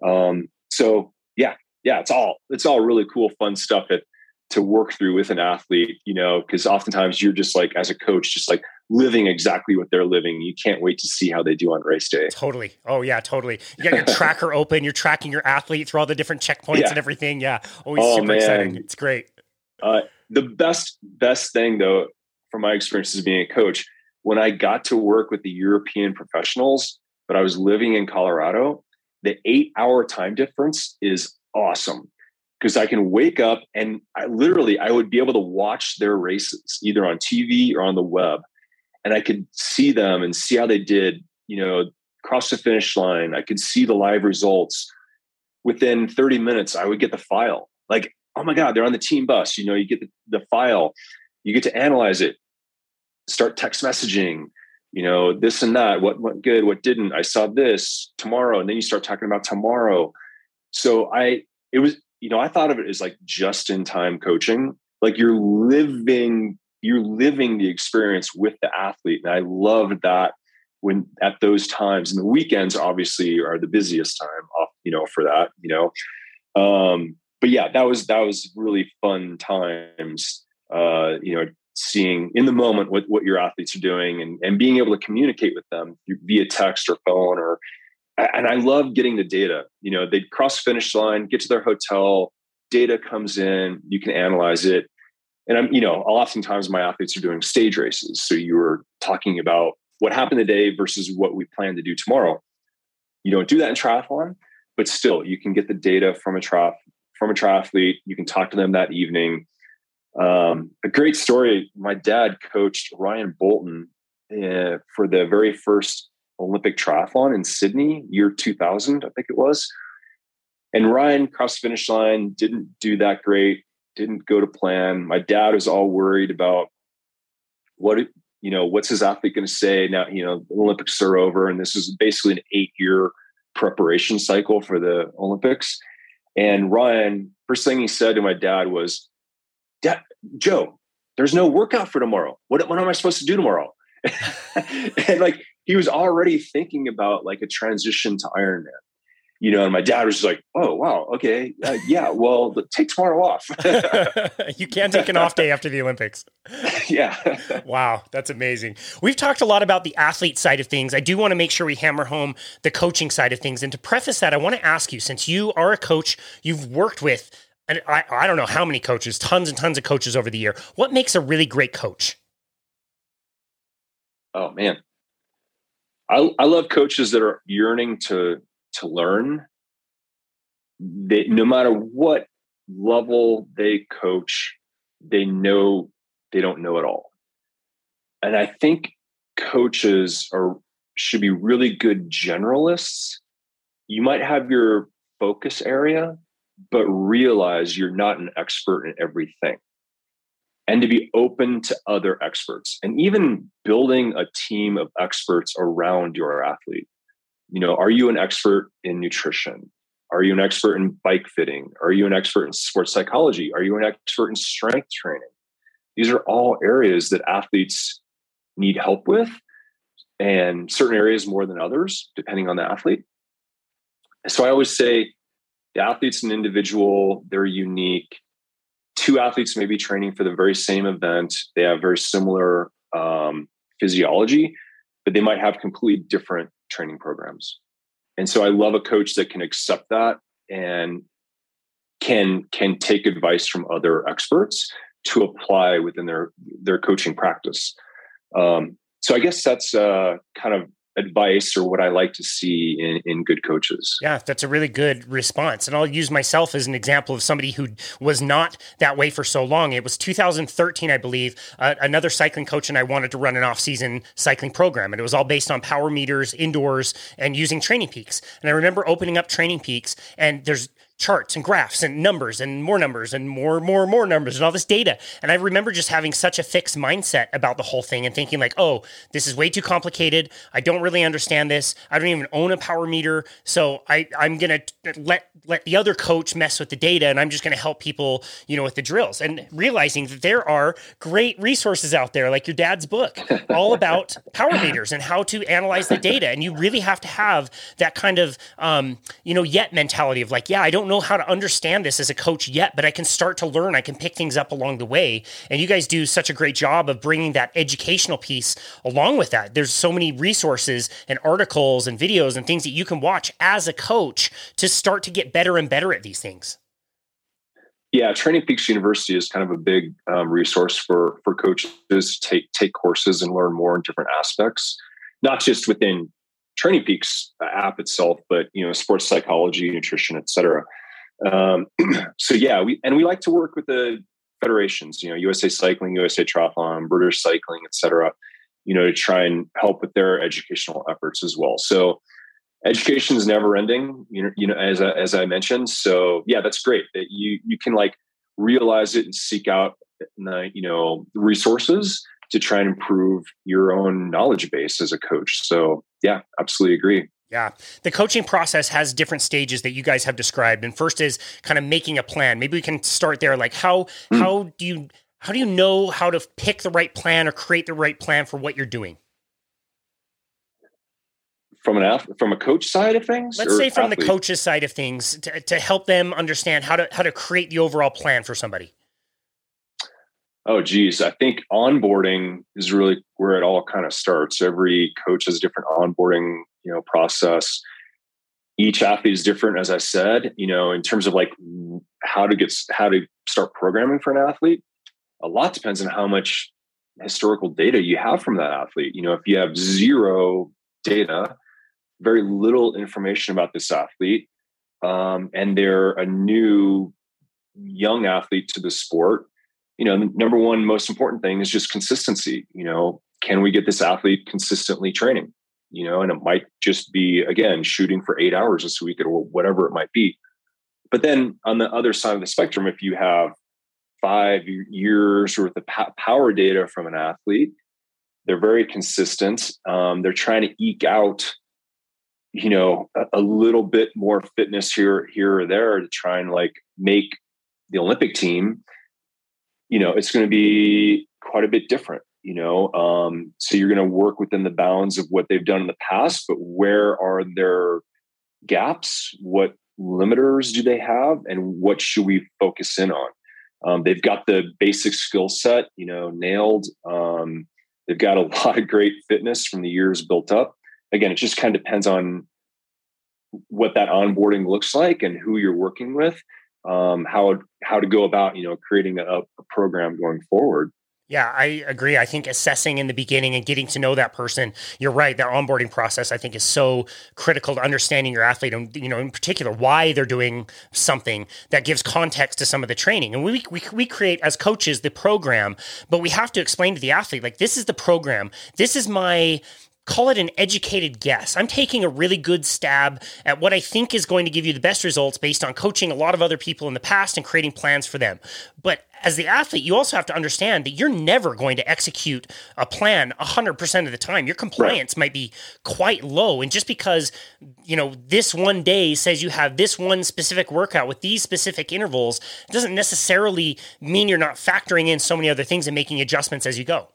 Um, so yeah, yeah, it's all it's all really cool, fun stuff. To work through with an athlete, you know, because oftentimes you're just like, as a coach, just like living exactly what they're living. You can't wait to see how they do on race day. Totally. Oh yeah, totally. You got your tracker open. You're tracking your athlete through all the different checkpoints yeah. and everything. Yeah. Always oh, super man. exciting. It's great. Uh, the best best thing though, from my experience as being a coach, when I got to work with the European professionals, but I was living in Colorado, the eight hour time difference is awesome because I can wake up and I literally I would be able to watch their races either on TV or on the web, and I could see them and see how they did. You know, cross the finish line. I could see the live results. Within 30 minutes, I would get the file. Like, oh my God, they're on the team bus. You know, you get the, the file, you get to analyze it, start text messaging, you know, this and that, what went good, what didn't. I saw this tomorrow. And then you start talking about tomorrow. So I, it was, you know, I thought of it as like just in time coaching. Like you're living, you're living the experience with the athlete. And I love that when at those times and the weekends obviously are the busiest time off, you know, for that, you know. Um, but yeah, that was that was really fun times. Uh, you know, seeing in the moment what, what your athletes are doing and, and being able to communicate with them via text or phone or and I love getting the data. You know, they cross finish line, get to their hotel, data comes in, you can analyze it. And I'm, you know, oftentimes my athletes are doing stage races. So you were talking about what happened today versus what we plan to do tomorrow. You don't do that in triathlon, but still you can get the data from a triath from a triathlete. You can talk to them that evening. Um, a great story. My dad coached Ryan Bolton uh, for the very first Olympic triathlon in Sydney, year 2000, I think it was. And Ryan crossed the finish line, didn't do that great, didn't go to plan. My dad was all worried about what, you know, what's his athlete going to say now, you know, the Olympics are over. And this is basically an eight year preparation cycle for the Olympics. And Ryan, first thing he said to my dad was, Dad, Joe, there's no workout for tomorrow. What, what am I supposed to do tomorrow? and like he was already thinking about like a transition to Ironman. You know, and my dad was just like, "Oh, wow, okay, uh, yeah, well, take tomorrow off." you can't take an off day after the Olympics. yeah. wow, that's amazing. We've talked a lot about the athlete side of things. I do want to make sure we hammer home the coaching side of things. And to preface that, I want to ask you, since you are a coach, you've worked with and I, I don't know how many coaches, tons and tons of coaches over the year. What makes a really great coach? Oh man, I, I love coaches that are yearning to to learn. They, no matter what level they coach, they know they don't know it all. And I think coaches are should be really good generalists. You might have your focus area, but realize you're not an expert in everything and to be open to other experts and even building a team of experts around your athlete. You know are you an expert in nutrition? Are you an expert in bike fitting? Are you an expert in sports psychology? Are you an expert in strength training? These are all areas that athletes need help with and certain areas more than others depending on the athlete. So i always say the athlete's an individual they're unique two athletes may be training for the very same event. They have very similar um, physiology, but they might have completely different training programs. And so I love a coach that can accept that and can can take advice from other experts to apply within their their coaching practice. Um, so I guess that's uh, kind of advice or what I like to see in, in good coaches. Yeah, that's a really good response. And I'll use myself as an example of somebody who was not that way for so long. It was 2013, I believe, uh, another cycling coach and I wanted to run an off season cycling program. And it was all based on power meters indoors and using training peaks. And I remember opening up training peaks and there's charts and graphs and numbers and more numbers and more, more, more numbers and all this data. And I remember just having such a fixed mindset about the whole thing and thinking like, oh, this is way too complicated. I don't really understand this. I don't even own a power meter. So I, I'm going to let, let the other coach mess with the data and I'm just going to help people, you know, with the drills and realizing that there are great resources out there, like your dad's book, all about power meters and how to analyze the data. And you really have to have that kind of, um, you know, yet mentality of like, yeah, I don't know how to understand this as a coach yet, but I can start to learn. I can pick things up along the way. And you guys do such a great job of bringing that educational piece along with that. There's so many resources and articles and videos and things that you can watch as a coach to start to get better and better at these things. Yeah, Training Peaks University is kind of a big um, resource for for coaches to take take courses and learn more in different aspects, not just within Training Peaks app itself, but you know, sports psychology, nutrition, etc. Um, so yeah, we and we like to work with the federations, you know, USA Cycling, USA Triathlon, British Cycling, etc. You know, to try and help with their educational efforts as well. So education is never ending you know you know as I, as I mentioned so yeah that's great that you you can like realize it and seek out the, you know resources to try and improve your own knowledge base as a coach so yeah absolutely agree yeah. The coaching process has different stages that you guys have described. And first is kind of making a plan. Maybe we can start there. Like how mm. how do you how do you know how to pick the right plan or create the right plan for what you're doing? from an from a coach side of things let's say from athlete? the coach's side of things to, to help them understand how to how to create the overall plan for somebody oh geez i think onboarding is really where it all kind of starts every coach has a different onboarding you know process each athlete is different as i said you know in terms of like how to get how to start programming for an athlete a lot depends on how much historical data you have from that athlete you know if you have zero data very little information about this athlete, um, and they're a new young athlete to the sport. You know, number one most important thing is just consistency. You know, can we get this athlete consistently training? You know, and it might just be again shooting for eight hours this week or whatever it might be. But then on the other side of the spectrum, if you have five years worth of power data from an athlete, they're very consistent. Um, they're trying to eke out you know a, a, little bit more fitness here here or there to try and like make the olympic team you know it's going to be quite a bit different you know um, so you're going to work within the bounds of what they've done in the past but where are their gaps? What limiters do they have and what should we focus in on? Um, they've got the basic skill set you know nailed. Um, they've got a lot of great fitness from the years built up. Again, it just kind of depends on what that onboarding looks like and who you're working with, um, how how to go about you know creating a, a program going forward. Yeah, I agree. I think assessing in the beginning and getting to know that person, you're right. That onboarding process, I think, is so critical to understanding your athlete and, you know, in particular, why they're doing something that gives context to some of the training. And we, we, we create, as coaches, the program, but we have to explain to the athlete, like, this is the program. This is my call it an educated guess. I'm taking a really good stab at what I think is going to give you the best results based on coaching a lot of other people in the past and creating plans for them. But as the athlete, you also have to understand that you're never going to execute a plan 100% of the time. Your compliance right. might be quite low. And just because, you know, this one day says you have this one specific workout with these specific intervals doesn't necessarily mean you're not factoring in so many other things and making adjustments as you go.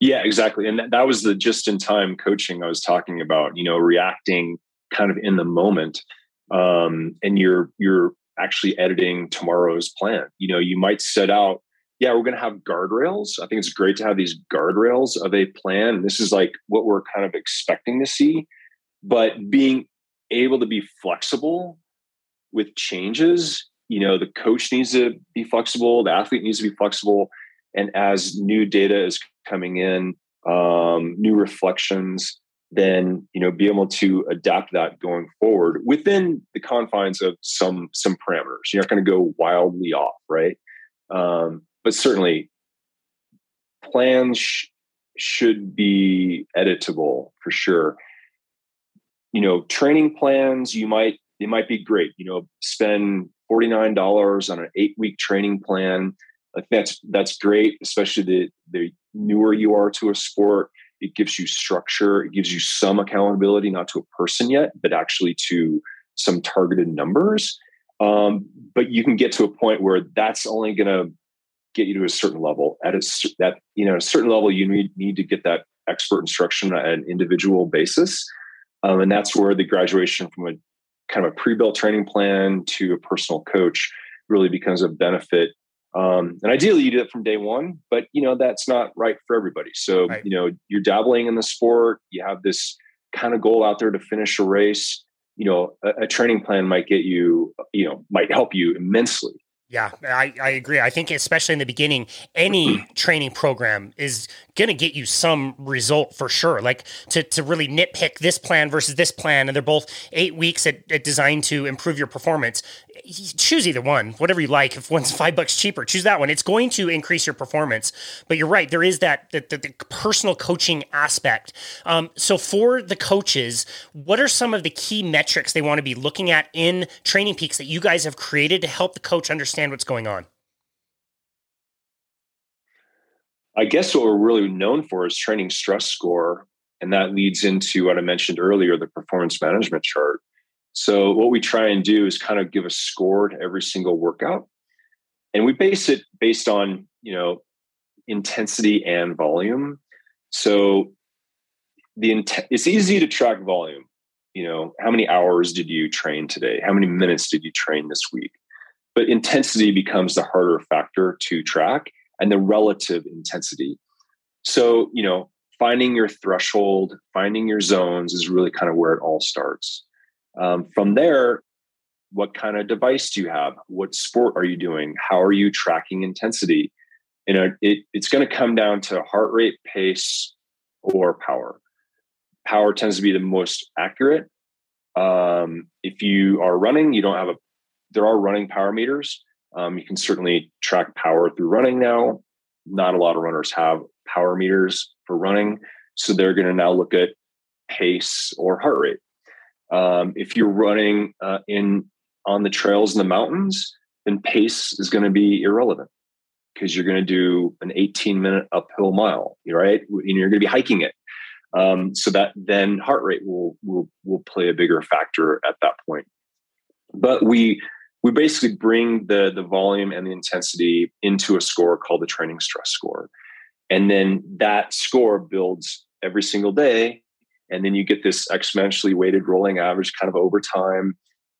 Yeah, exactly. And that, that was the just in time coaching I was talking about, you know, reacting kind of in the moment. Um, and you're you're actually editing tomorrow's plan. You know, you might set out, yeah, we're gonna have guardrails. I think it's great to have these guardrails of a plan. This is like what we're kind of expecting to see, but being able to be flexible with changes, you know, the coach needs to be flexible, the athlete needs to be flexible and as new data is coming in, um, new reflections, then you know be able to adapt that going forward within the confines of some some parameters. You're not going to go wildly off, right? Um, but certainly, plans sh- should be editable for sure. You know, training plans you might they might be great. You know, spend forty nine dollars on an eight week training plan like that's that's great, especially the the newer you are to a sport. It gives you structure. It gives you some accountability, not to a person yet, but actually to some targeted numbers. Um, but you can get to a point where that's only going to get you to a certain level. At a, that you know, a certain level, you need need to get that expert instruction at an individual basis, um, and that's where the graduation from a kind of a pre-built training plan to a personal coach really becomes a benefit. Um, and ideally, you do it from day one, but you know that's not right for everybody. So right. you know you're dabbling in the sport. You have this kind of goal out there to finish a race. You know, a, a training plan might get you, you know, might help you immensely. Yeah, I, I agree. I think especially in the beginning, any training program is going to get you some result for sure. Like to, to really nitpick this plan versus this plan, and they're both eight weeks at, at designed to improve your performance choose either one, whatever you like. If one's five bucks cheaper, choose that one. It's going to increase your performance. But you're right, there is that the, the, the personal coaching aspect. Um, so for the coaches, what are some of the key metrics they want to be looking at in Training Peaks that you guys have created to help the coach understand what's going on? I guess what we're really known for is training stress score. And that leads into what I mentioned earlier, the performance management chart. So what we try and do is kind of give a score to every single workout. And we base it based on, you know, intensity and volume. So the int- it's easy to track volume. You know, how many hours did you train today? How many minutes did you train this week? But intensity becomes the harder factor to track and the relative intensity. So, you know, finding your threshold, finding your zones is really kind of where it all starts. Um, from there, what kind of device do you have? What sport are you doing? How are you tracking intensity? You know, it, it's going to come down to heart rate, pace, or power. Power tends to be the most accurate. Um, if you are running, you don't have a. There are running power meters. Um, you can certainly track power through running now. Not a lot of runners have power meters for running, so they're going to now look at pace or heart rate. Um, if you're running uh, in on the trails in the mountains, then pace is going to be irrelevant because you're going to do an 18 minute uphill mile, right? And you're going to be hiking it. Um, so that then heart rate will will will play a bigger factor at that point. But we we basically bring the the volume and the intensity into a score called the training stress score, and then that score builds every single day and then you get this exponentially weighted rolling average kind of over time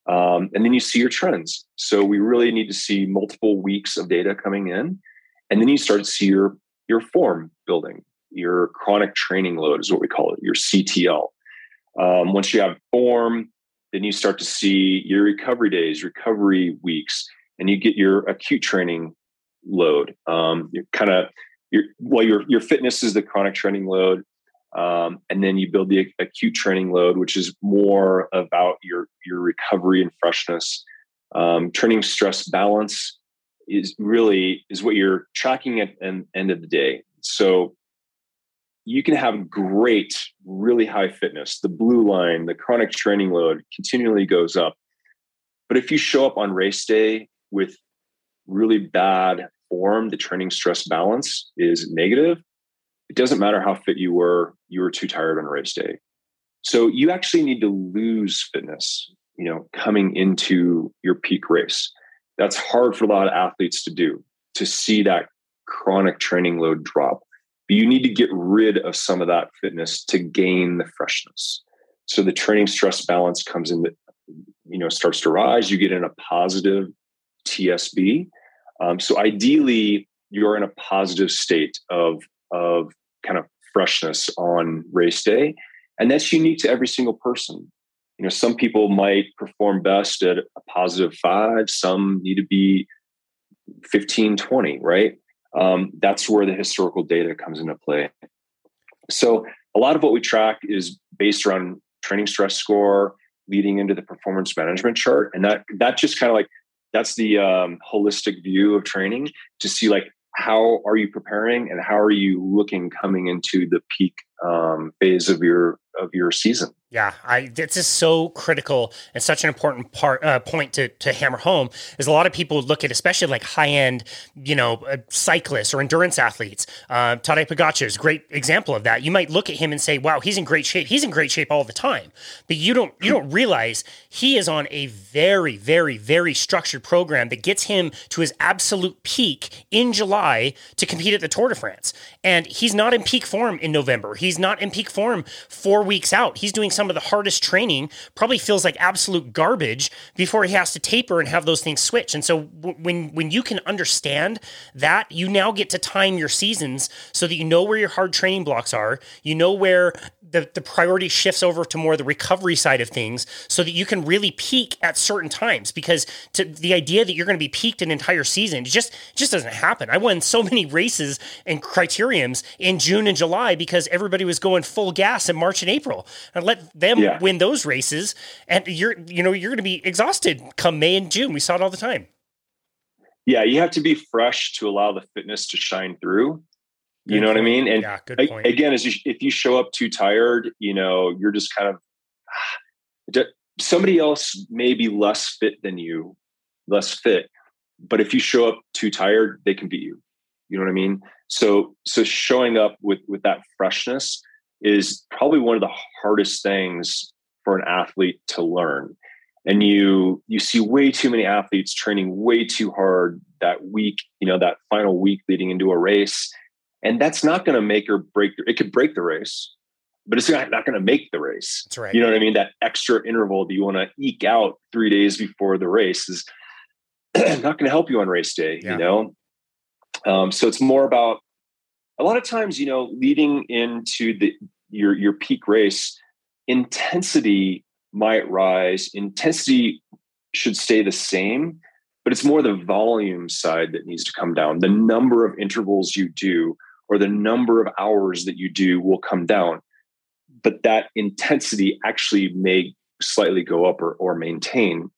um, and then you see your trends. So we really need to see multiple weeks of data coming in and then you start to see your your form building. Your chronic training load is what we call it your ctl um, once you have form then you start to see your recovery days recovery weeks and you get your acute training load. Um, you kind of your well your your fitness is the chronic training load um, and then you build the acute training load, which is more about your your recovery and freshness. Um, training stress balance is really is what you're tracking at the end of the day. So you can have great, really high fitness. The blue line, the chronic training load continually goes up. But if you show up on race day with really bad form, the training stress balance is negative, it doesn't matter how fit you were, you were too tired on race day. So you actually need to lose fitness, you know, coming into your peak race. That's hard for a lot of athletes to do, to see that chronic training load drop. But you need to get rid of some of that fitness to gain the freshness. So the training stress balance comes in, you know, starts to rise. You get in a positive TSB. Um, so ideally, you're in a positive state of of kind of freshness on race day. And that's unique to every single person. You know, some people might perform best at a positive five, some need to be 15, 20, right? Um, that's where the historical data comes into play. So a lot of what we track is based around training stress score leading into the performance management chart. And that that just kind of like that's the um, holistic view of training to see like how are you preparing and how are you looking coming into the peak um, phase of your of your season yeah, I this is so critical and such an important part uh, point to to hammer home is a lot of people look at especially like high end you know uh, cyclists or endurance athletes. Uh, Tadej Pogacar is a great example of that. You might look at him and say, "Wow, he's in great shape. He's in great shape all the time," but you don't you don't realize he is on a very very very structured program that gets him to his absolute peak in July to compete at the Tour de France, and he's not in peak form in November. He's not in peak form four weeks out. He's doing some some of the hardest training probably feels like absolute garbage before he has to taper and have those things switch. And so w- when when you can understand that, you now get to time your seasons so that you know where your hard training blocks are, you know where the, the priority shifts over to more the recovery side of things so that you can really peak at certain times because to the idea that you're going to be peaked an entire season it just just doesn't happen. I won so many races and criteriums in june and july because everybody was going full gas in march and april. And let them yeah. win those races and you're you know you're going to be exhausted come may and june. We saw it all the time. Yeah you have to be fresh to allow the fitness to shine through you know what I mean? And yeah, good point. again, as you, if you show up too tired, you know, you're just kind of somebody else may be less fit than you, less fit. But if you show up too tired, they can beat you. You know what I mean? So so showing up with with that freshness is probably one of the hardest things for an athlete to learn. And you you see way too many athletes training way too hard that week, you know, that final week leading into a race and that's not going to make or break. The, It could break the race, but it's not, not going to make the race. That's right. You know what I mean? That extra interval that you want to eke out three days before the race is not going to help you on race day. Yeah. You know, um, so it's more about a lot of times. You know, leading into the your your peak race, intensity might rise. Intensity should stay the same, but it's more the volume side that needs to come down. The number of intervals you do or the number of hours that you do will come down. But that intensity actually may slightly go up or, or maintain.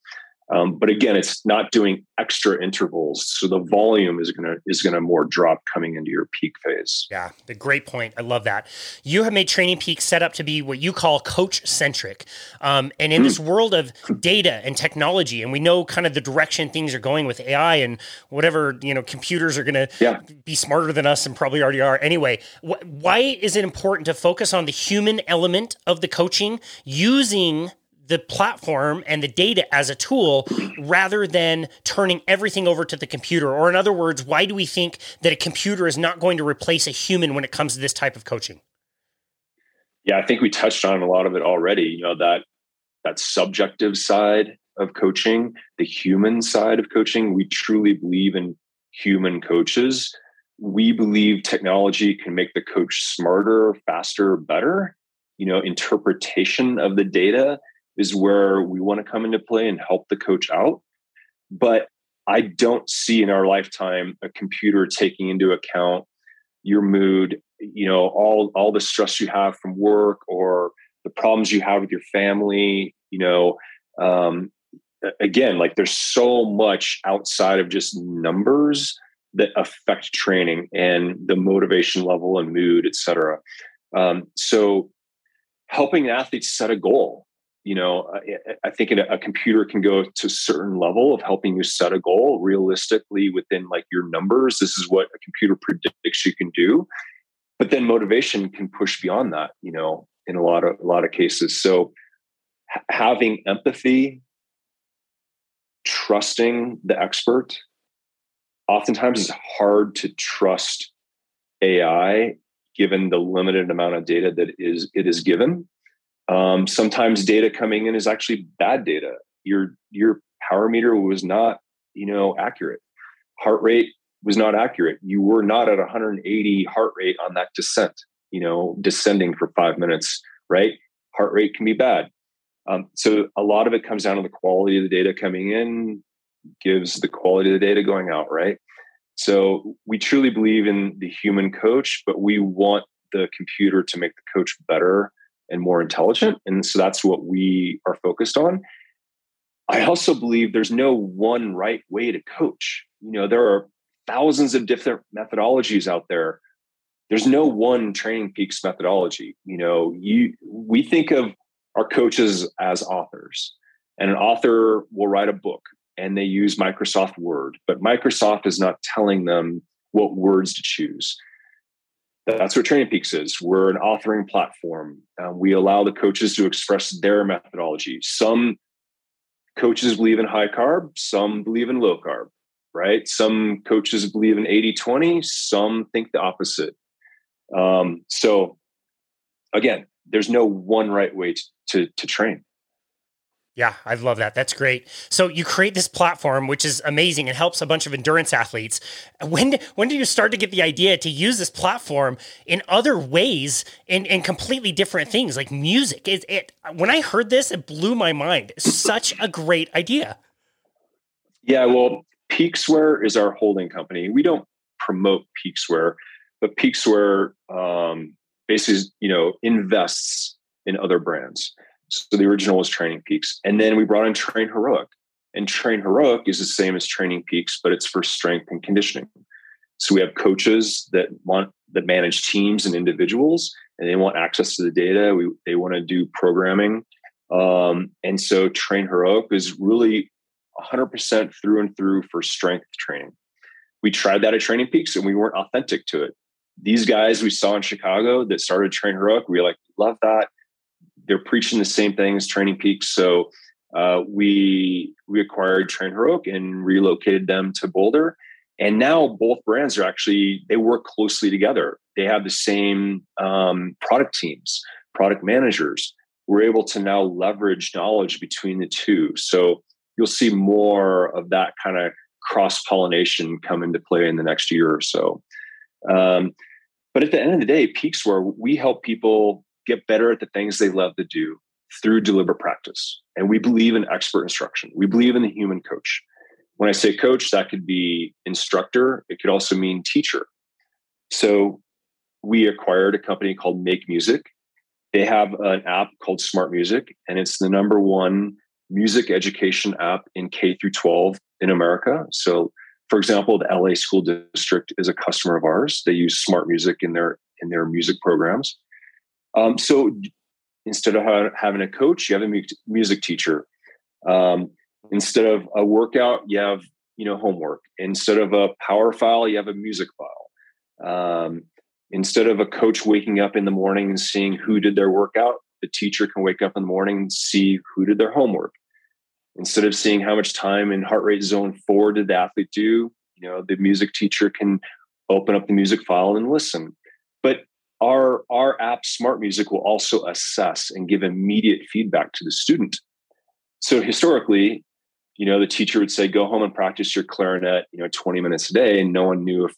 Um, but again, it's not doing extra intervals, so the volume is gonna is gonna more drop coming into your peak phase. Yeah, the great point. I love that. You have made Training Peak set up to be what you call coach centric, um, and in mm. this world of data and technology, and we know kind of the direction things are going with AI and whatever you know, computers are gonna yeah. be smarter than us and probably already are. Anyway, wh- why is it important to focus on the human element of the coaching using the platform and the data as a tool rather than turning everything over to the computer? Or, in other words, why do we think that a computer is not going to replace a human when it comes to this type of coaching? Yeah, I think we touched on a lot of it already. You know, that that subjective side of coaching, the human side of coaching, we truly believe in human coaches. We believe technology can make the coach smarter, faster, better. You know, interpretation of the data is where we want to come into play and help the coach out. But I don't see in our lifetime a computer taking into account your mood, you know, all all the stress you have from work or the problems you have with your family, you know, um, again, like there's so much outside of just numbers that affect training and the motivation level and mood, et cetera. Um, so helping athletes set a goal you know i think a, computer can go to a certain level of helping you set a goal realistically within like your numbers. This is what a computer predicts you can do. But then motivation can push beyond that you know in a lot of a lot of cases. So h- having empathy trusting the expert oftentimes it's hard to trust ai given the limited amount of data that is it is given um, sometimes data coming in is actually bad data. Your your power meter was not, you know, accurate. Heart rate was not accurate. You were not at 180 heart rate on that descent, you know, descending for five minutes, right? Heart rate can be bad. Um, so a lot of it comes down to the quality of the data coming in, gives the quality of the data going out, right? So we truly believe in the human coach, but we want the computer to make the coach better and more intelligent. And so that's what we are focused on. I also believe there's no one right way to coach. You know, there are thousands of different methodologies out there. There's no one training peaks methodology. You know, you we think of our coaches as authors. And an author will write a book and they use Microsoft Word, but Microsoft is not telling them what words to choose that's what Training Peaks is. We're an authoring platform. Uh, we allow the coaches to express their methodology. Some coaches believe in high carb, some believe in low carb, right? Some coaches believe in 80 20, some think the opposite. Um, so, again, there's no one right way to, to, to train. Yeah, I love that. That's great. So you create this platform, which is amazing and helps a bunch of endurance athletes. When when did you start to get the idea to use this platform in other ways in, in completely different things like music? It, it when I heard this, it blew my mind. Such a great idea. Yeah, well, Peaksware is our holding company. We don't promote Peaksware, but Peaksware um, basically, you know, invests in other brands. So the original was Training Peaks. And then we brought in Train Heroic. And Train Heroic is the same as Training Peaks, but it's for strength and conditioning. So we have coaches that want that manage teams and individuals, and they want access to the data. We they want to do programming. Um, and so Train Heroic is really 100% through and through for strength training. We tried that at Training Peaks and we weren't authentic to it. These guys we saw in Chicago that started Train Heroic, we like, love that they're preaching the same things, Training Peaks. So uh, we we acquired Train Heroic and relocated them to Boulder. And now both brands are actually they work closely together. They have the same um, product teams, product managers. We're able to now leverage knowledge between the two. So you'll see more of that kind of cross pollination come into play in the next year or so. Um, but at the end of the day, Peaksware we help people get better at the things they love to do through deliberate practice. And we believe in expert instruction. We believe in the human coach. When I say coach, that could be instructor, it could also mean teacher. So we acquired a company called Make Music. They have an app called Smart Music, and it's the number one music education app in K through 12 in America. So, for example, the LA School District is a customer of ours. They use Smart Music in their in their music programs. Um, so instead of having a coach, you have a music teacher. Um, instead of a workout, you have you know homework. Instead of a power file, you have a music file. Um, instead of a coach waking up in the morning and seeing who did their workout, the teacher can wake up in the morning and see who did their homework. Instead of seeing how much time in heart rate zone four did the athlete do, you know, the music teacher can open up the music file and listen. Our our app smart music will also assess and give immediate feedback to the student. So historically you know the teacher would say go home and practice your clarinet you know 20 minutes a day and no one knew if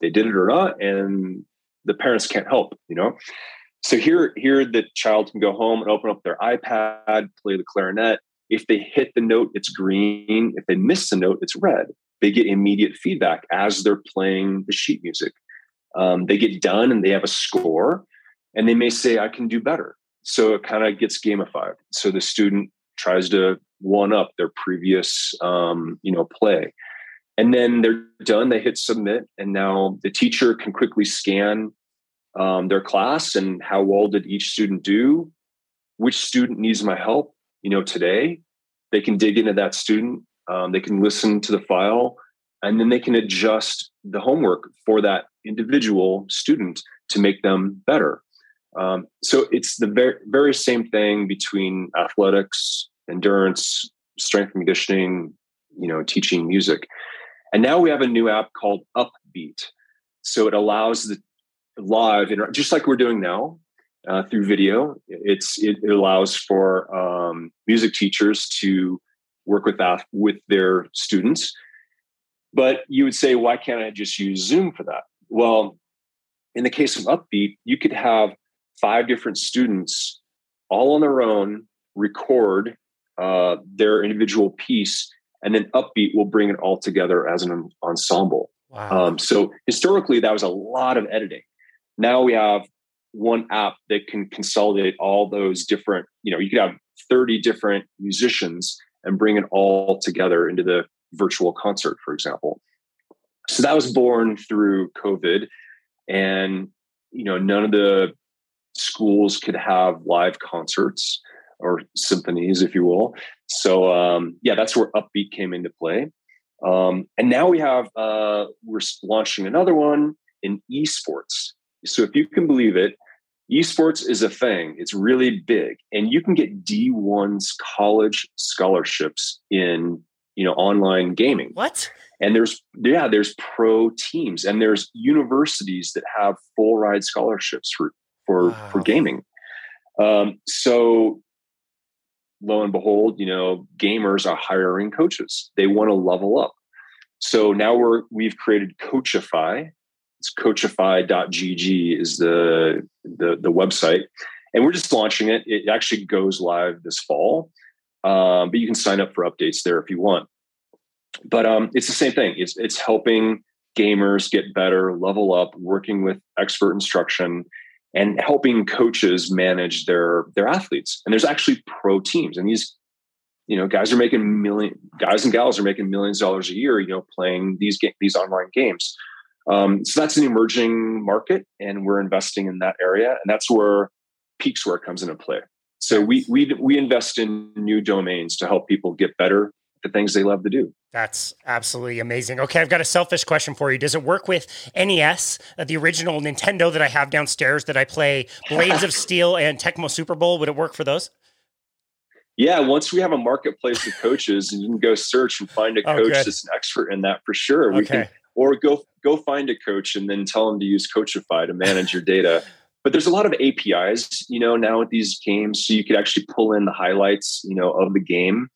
they did it or not and the parents can't help you know? So here here the child can go home and open up their ipad play the clarinet. If they hit the note it's green. If they miss the note it's red. They get immediate feedback as they're playing the sheet music um, they get done and they have a score and they may say i can do better. So it kind of gets gamified. So the student tries to one up their previous um, you know play. And then they're done they hit submit and now the teacher can quickly scan um, their class and how well did each student do which student needs my help you know today. They can dig into that student um, they can listen to the file and then they can adjust the homework for that individual student to make them better. Um, so it's the very, very same thing between athletics, endurance, strength and conditioning, you know, teaching music. And now we have a new app called Upbeat. So it allows the live, just like we're doing now uh, through video, it's it, it allows for um, music teachers to work with that with their students but you would say, why can't I just use Zoom for that? Well, in the case of Upbeat, you could have five different students all on their own record uh, their individual piece, and then Upbeat will bring it all together as an ensemble. Wow. Um, so historically, that was a lot of editing. Now we have one app that can consolidate all those different, you know, you could have 30 different musicians and bring it all together into the virtual concert, for example. So that was born through COVID. And, you know, none of the schools could have live concerts or symphonies, if you will. So, um, yeah, that's where Upbeat came into play. Um, and now we have, uh, we're launching another one in esports. So, if you can believe it, esports is a thing. It's really big. And you can get D1's college scholarships in you know online gaming what and there's yeah there's pro teams and there's universities that have full ride scholarships for for wow. for gaming Um, so lo and behold, you know, gamers are hiring coaches. They want to level up. So now we're we've created Coachify. It's coachify.gg is the, the the website. And we're just launching it. It actually goes live this fall. Um, but you can sign up for updates there if you want. But um, it's the same thing. It's it's helping gamers get better, level up, working with expert instruction, and helping coaches manage their their athletes. And there's actually pro teams, and these you know guys are making million guys and gals are making millions of dollars a year. You know, playing these ga- these online games. Um, so that's an emerging market, and we're investing in that area, and that's where Peaksware comes into play. So we we we invest in new domains to help people get better at the things they love to do. That's absolutely amazing. Okay, I've got a selfish question for you. Does it work with NES, uh, the original Nintendo that I have downstairs that I play Blades of Steel and Tecmo Super Bowl? Would it work for those? Yeah, once we have a marketplace of coaches, and you can go search and find a oh, coach that's an expert in that for sure. We okay. can, or go go find a coach and then tell them to use Coachify to manage your data. But there's a lot of APIs, you know, now with these games, so you could actually pull in the highlights, you know, of the game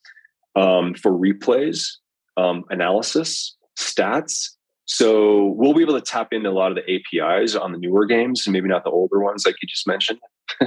um, for replays, um, analysis, stats. So we'll be able to tap into a lot of the APIs on the newer games and maybe not the older ones like you just mentioned.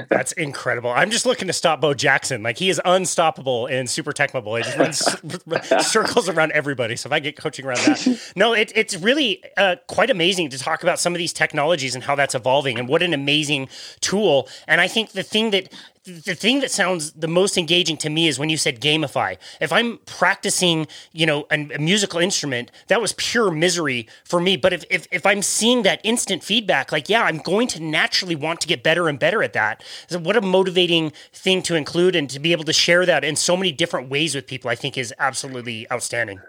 That's incredible. I'm just looking to stop Bo Jackson. Like he is unstoppable in Super Tecmo Bowl. He just runs circles around everybody. So if I get coaching around that, no, it, it's really uh, quite amazing to talk about some of these technologies and how that's evolving and what an amazing tool. And I think the thing that the thing that sounds the most engaging to me is when you said gamify. If I'm practicing, you know, a, a, musical instrument, that was pure misery for me. But if, if, if I'm seeing that instant feedback, like, yeah, I'm going to naturally want to get better and better at that. So what a motivating thing to include and to be able to share that in so many different ways with people, I think is absolutely outstanding.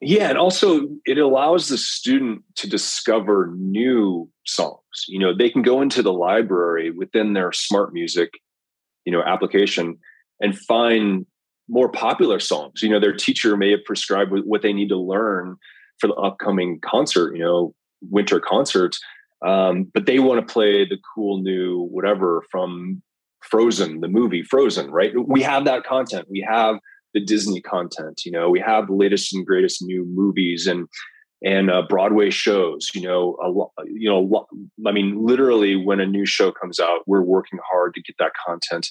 Yeah, and also it allows the student to discover new songs. You know, they can go into the library within their SmartMusic, you know, application and find more popular songs. You know, their teacher may have prescribed what they need to learn for the upcoming concert, you know, winter concerts. Um, but they want to play the cool new whatever from Frozen, the movie Frozen, right? We have that content. We have the Disney content. You know, we have the latest and greatest new movies and and uh, Broadway shows. You know, a lot. You know, I mean, literally, when a new show comes out, we're working hard to get that content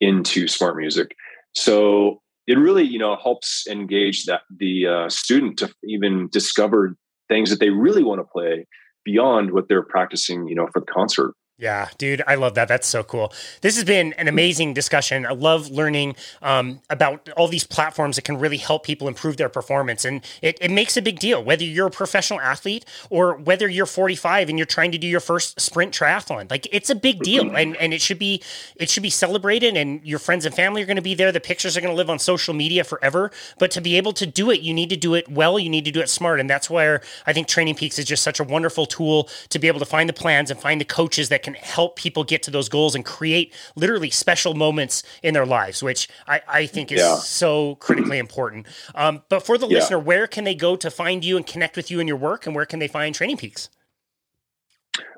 into SmartMusic. So it really, you know, helps engage that the uh, student to even discover things that they really want to play beyond what they're practicing. You know, for the concert. Yeah, dude, I love that. That's so cool. This has been an amazing discussion. I love learning um, about all these platforms that can really help people improve their performance. And it, it makes a big deal, whether you're a professional athlete or whether you're 45 and you're trying to do your first sprint triathlon. Like it's a big deal. And, and it should be it should be celebrated and your friends and family are going to be there. The pictures are going to live on social media forever. But to be able to do it, you need to do it well. You need to do it smart. And that's where I think Training Peaks is just such a wonderful tool to be able to find the plans and find the coaches that can help people get to those goals and create literally special moments in their lives, which I, I think is yeah. so critically important. Um, but for the yeah. listener, where can they go to find you and connect with you and your work, and where can they find Training Peaks?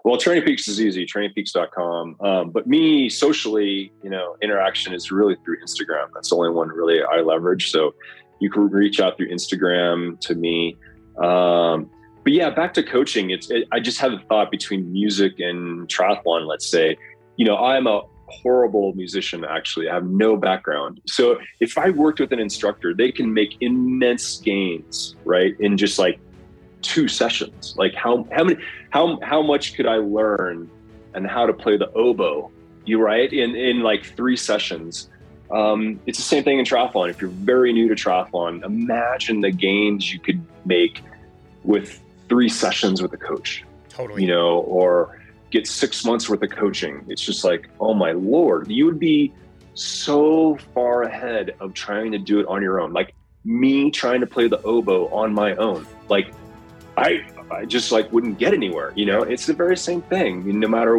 Well, Training Peaks is easy, trainingpeaks.com. Um, but me socially, you know, interaction is really through Instagram. That's the only one really I leverage. So you can reach out through Instagram to me. Um, but yeah, back to coaching. It's it, I just have a thought between music and triathlon. Let's say, you know, I'm a horrible musician. Actually, I have no background. So if I worked with an instructor, they can make immense gains, right, in just like two sessions. Like how how many how how much could I learn and how to play the oboe? You right in in like three sessions. Um, it's the same thing in triathlon. If you're very new to triathlon, imagine the gains you could make with three sessions with a coach. Totally. You know, or get six months worth of coaching. It's just like, oh my lord, you would be so far ahead of trying to do it on your own. Like me trying to play the oboe on my own. Like I I just like wouldn't get anywhere. You know, it's the very same thing. no matter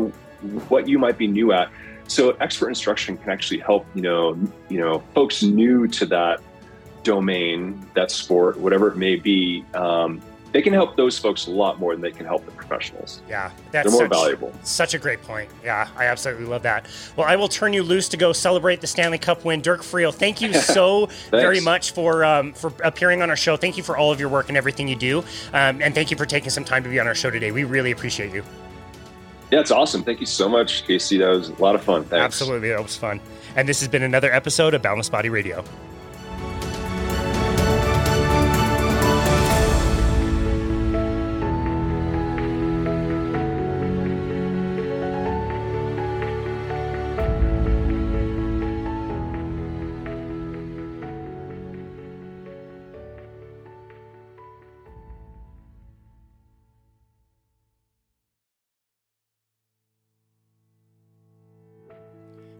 what you might be new at. So expert instruction can actually help, you know, you know, folks new to that domain, that sport, whatever it may be, um, they can help those folks a lot more than they can help the professionals. Yeah, that's they're more such, valuable. Such a great point. Yeah, I absolutely love that. Well, I will turn you loose to go celebrate the Stanley Cup win, Dirk Friel. Thank you so very much for um, for appearing on our show. Thank you for all of your work and everything you do, um, and thank you for taking some time to be on our show today. We really appreciate you. Yeah, it's awesome. Thank you so much, Casey. That was a lot of fun. Thanks. Absolutely, that was fun. And this has been another episode of Boundless Body Radio.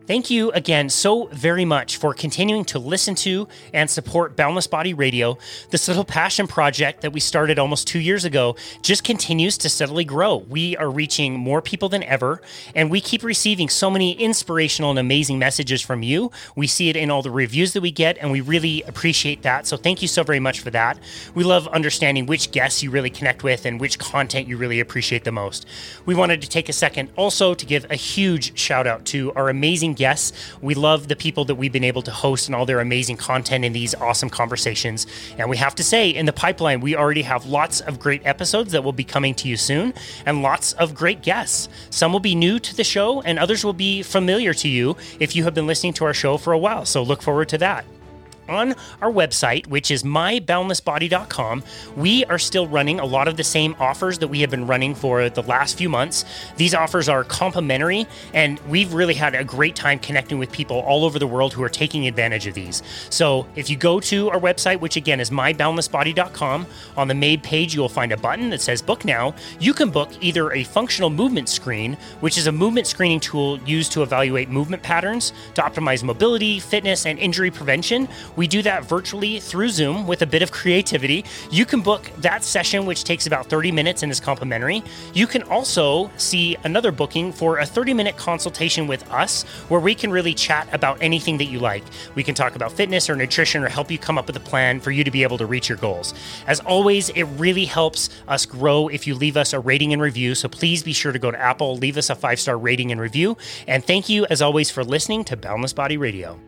Thank you again so very much for continuing to listen to and support Boundless Body Radio. This little passion project that we started almost two years ago just continues to steadily grow. We are reaching more people than ever, and we keep receiving so many inspirational and amazing messages from you. We see it in all the reviews that we get, and we really appreciate that. So thank you so very much for that. We love understanding which guests you really connect with and which content you really appreciate the most. We wanted to take a second also to give a huge shout out to our amazing guests. We love the people that we've been able to host and all their amazing content in these awesome conversations. And we have to say, in the pipeline, we already have lots of great episodes that will be coming to you soon and lots of great guests. Some will be new to the show, and others will be familiar to you if you have been listening to our show for a while. So look forward to that on our website, which is myboundlessbody.com, we are still running a lot of the same offers that we have been running for the last few months. These offers are complimentary, and we've really had a great time connecting with people all over the world who are taking advantage of these. So if you go to our website, which again is myboundlessbody.com, on the main page you will find a button that says Book Now. You can book either a functional movement screen, which is a movement screening tool used to evaluate movement patterns to optimize mobility, fitness, and injury prevention we do that virtually through Zoom with a bit of creativity. You can book that session, which takes about 30 minutes and is complimentary. You can also see another booking for a 30 minute consultation with us where we can really chat about anything that you like. We can talk about fitness or nutrition or help you come up with a plan for you to be able to reach your goals. As always, it really helps us grow if you leave us a rating and review. So please be sure to go to Apple, leave us a five star rating and review. And thank you, as always, for listening to Boundless Body Radio.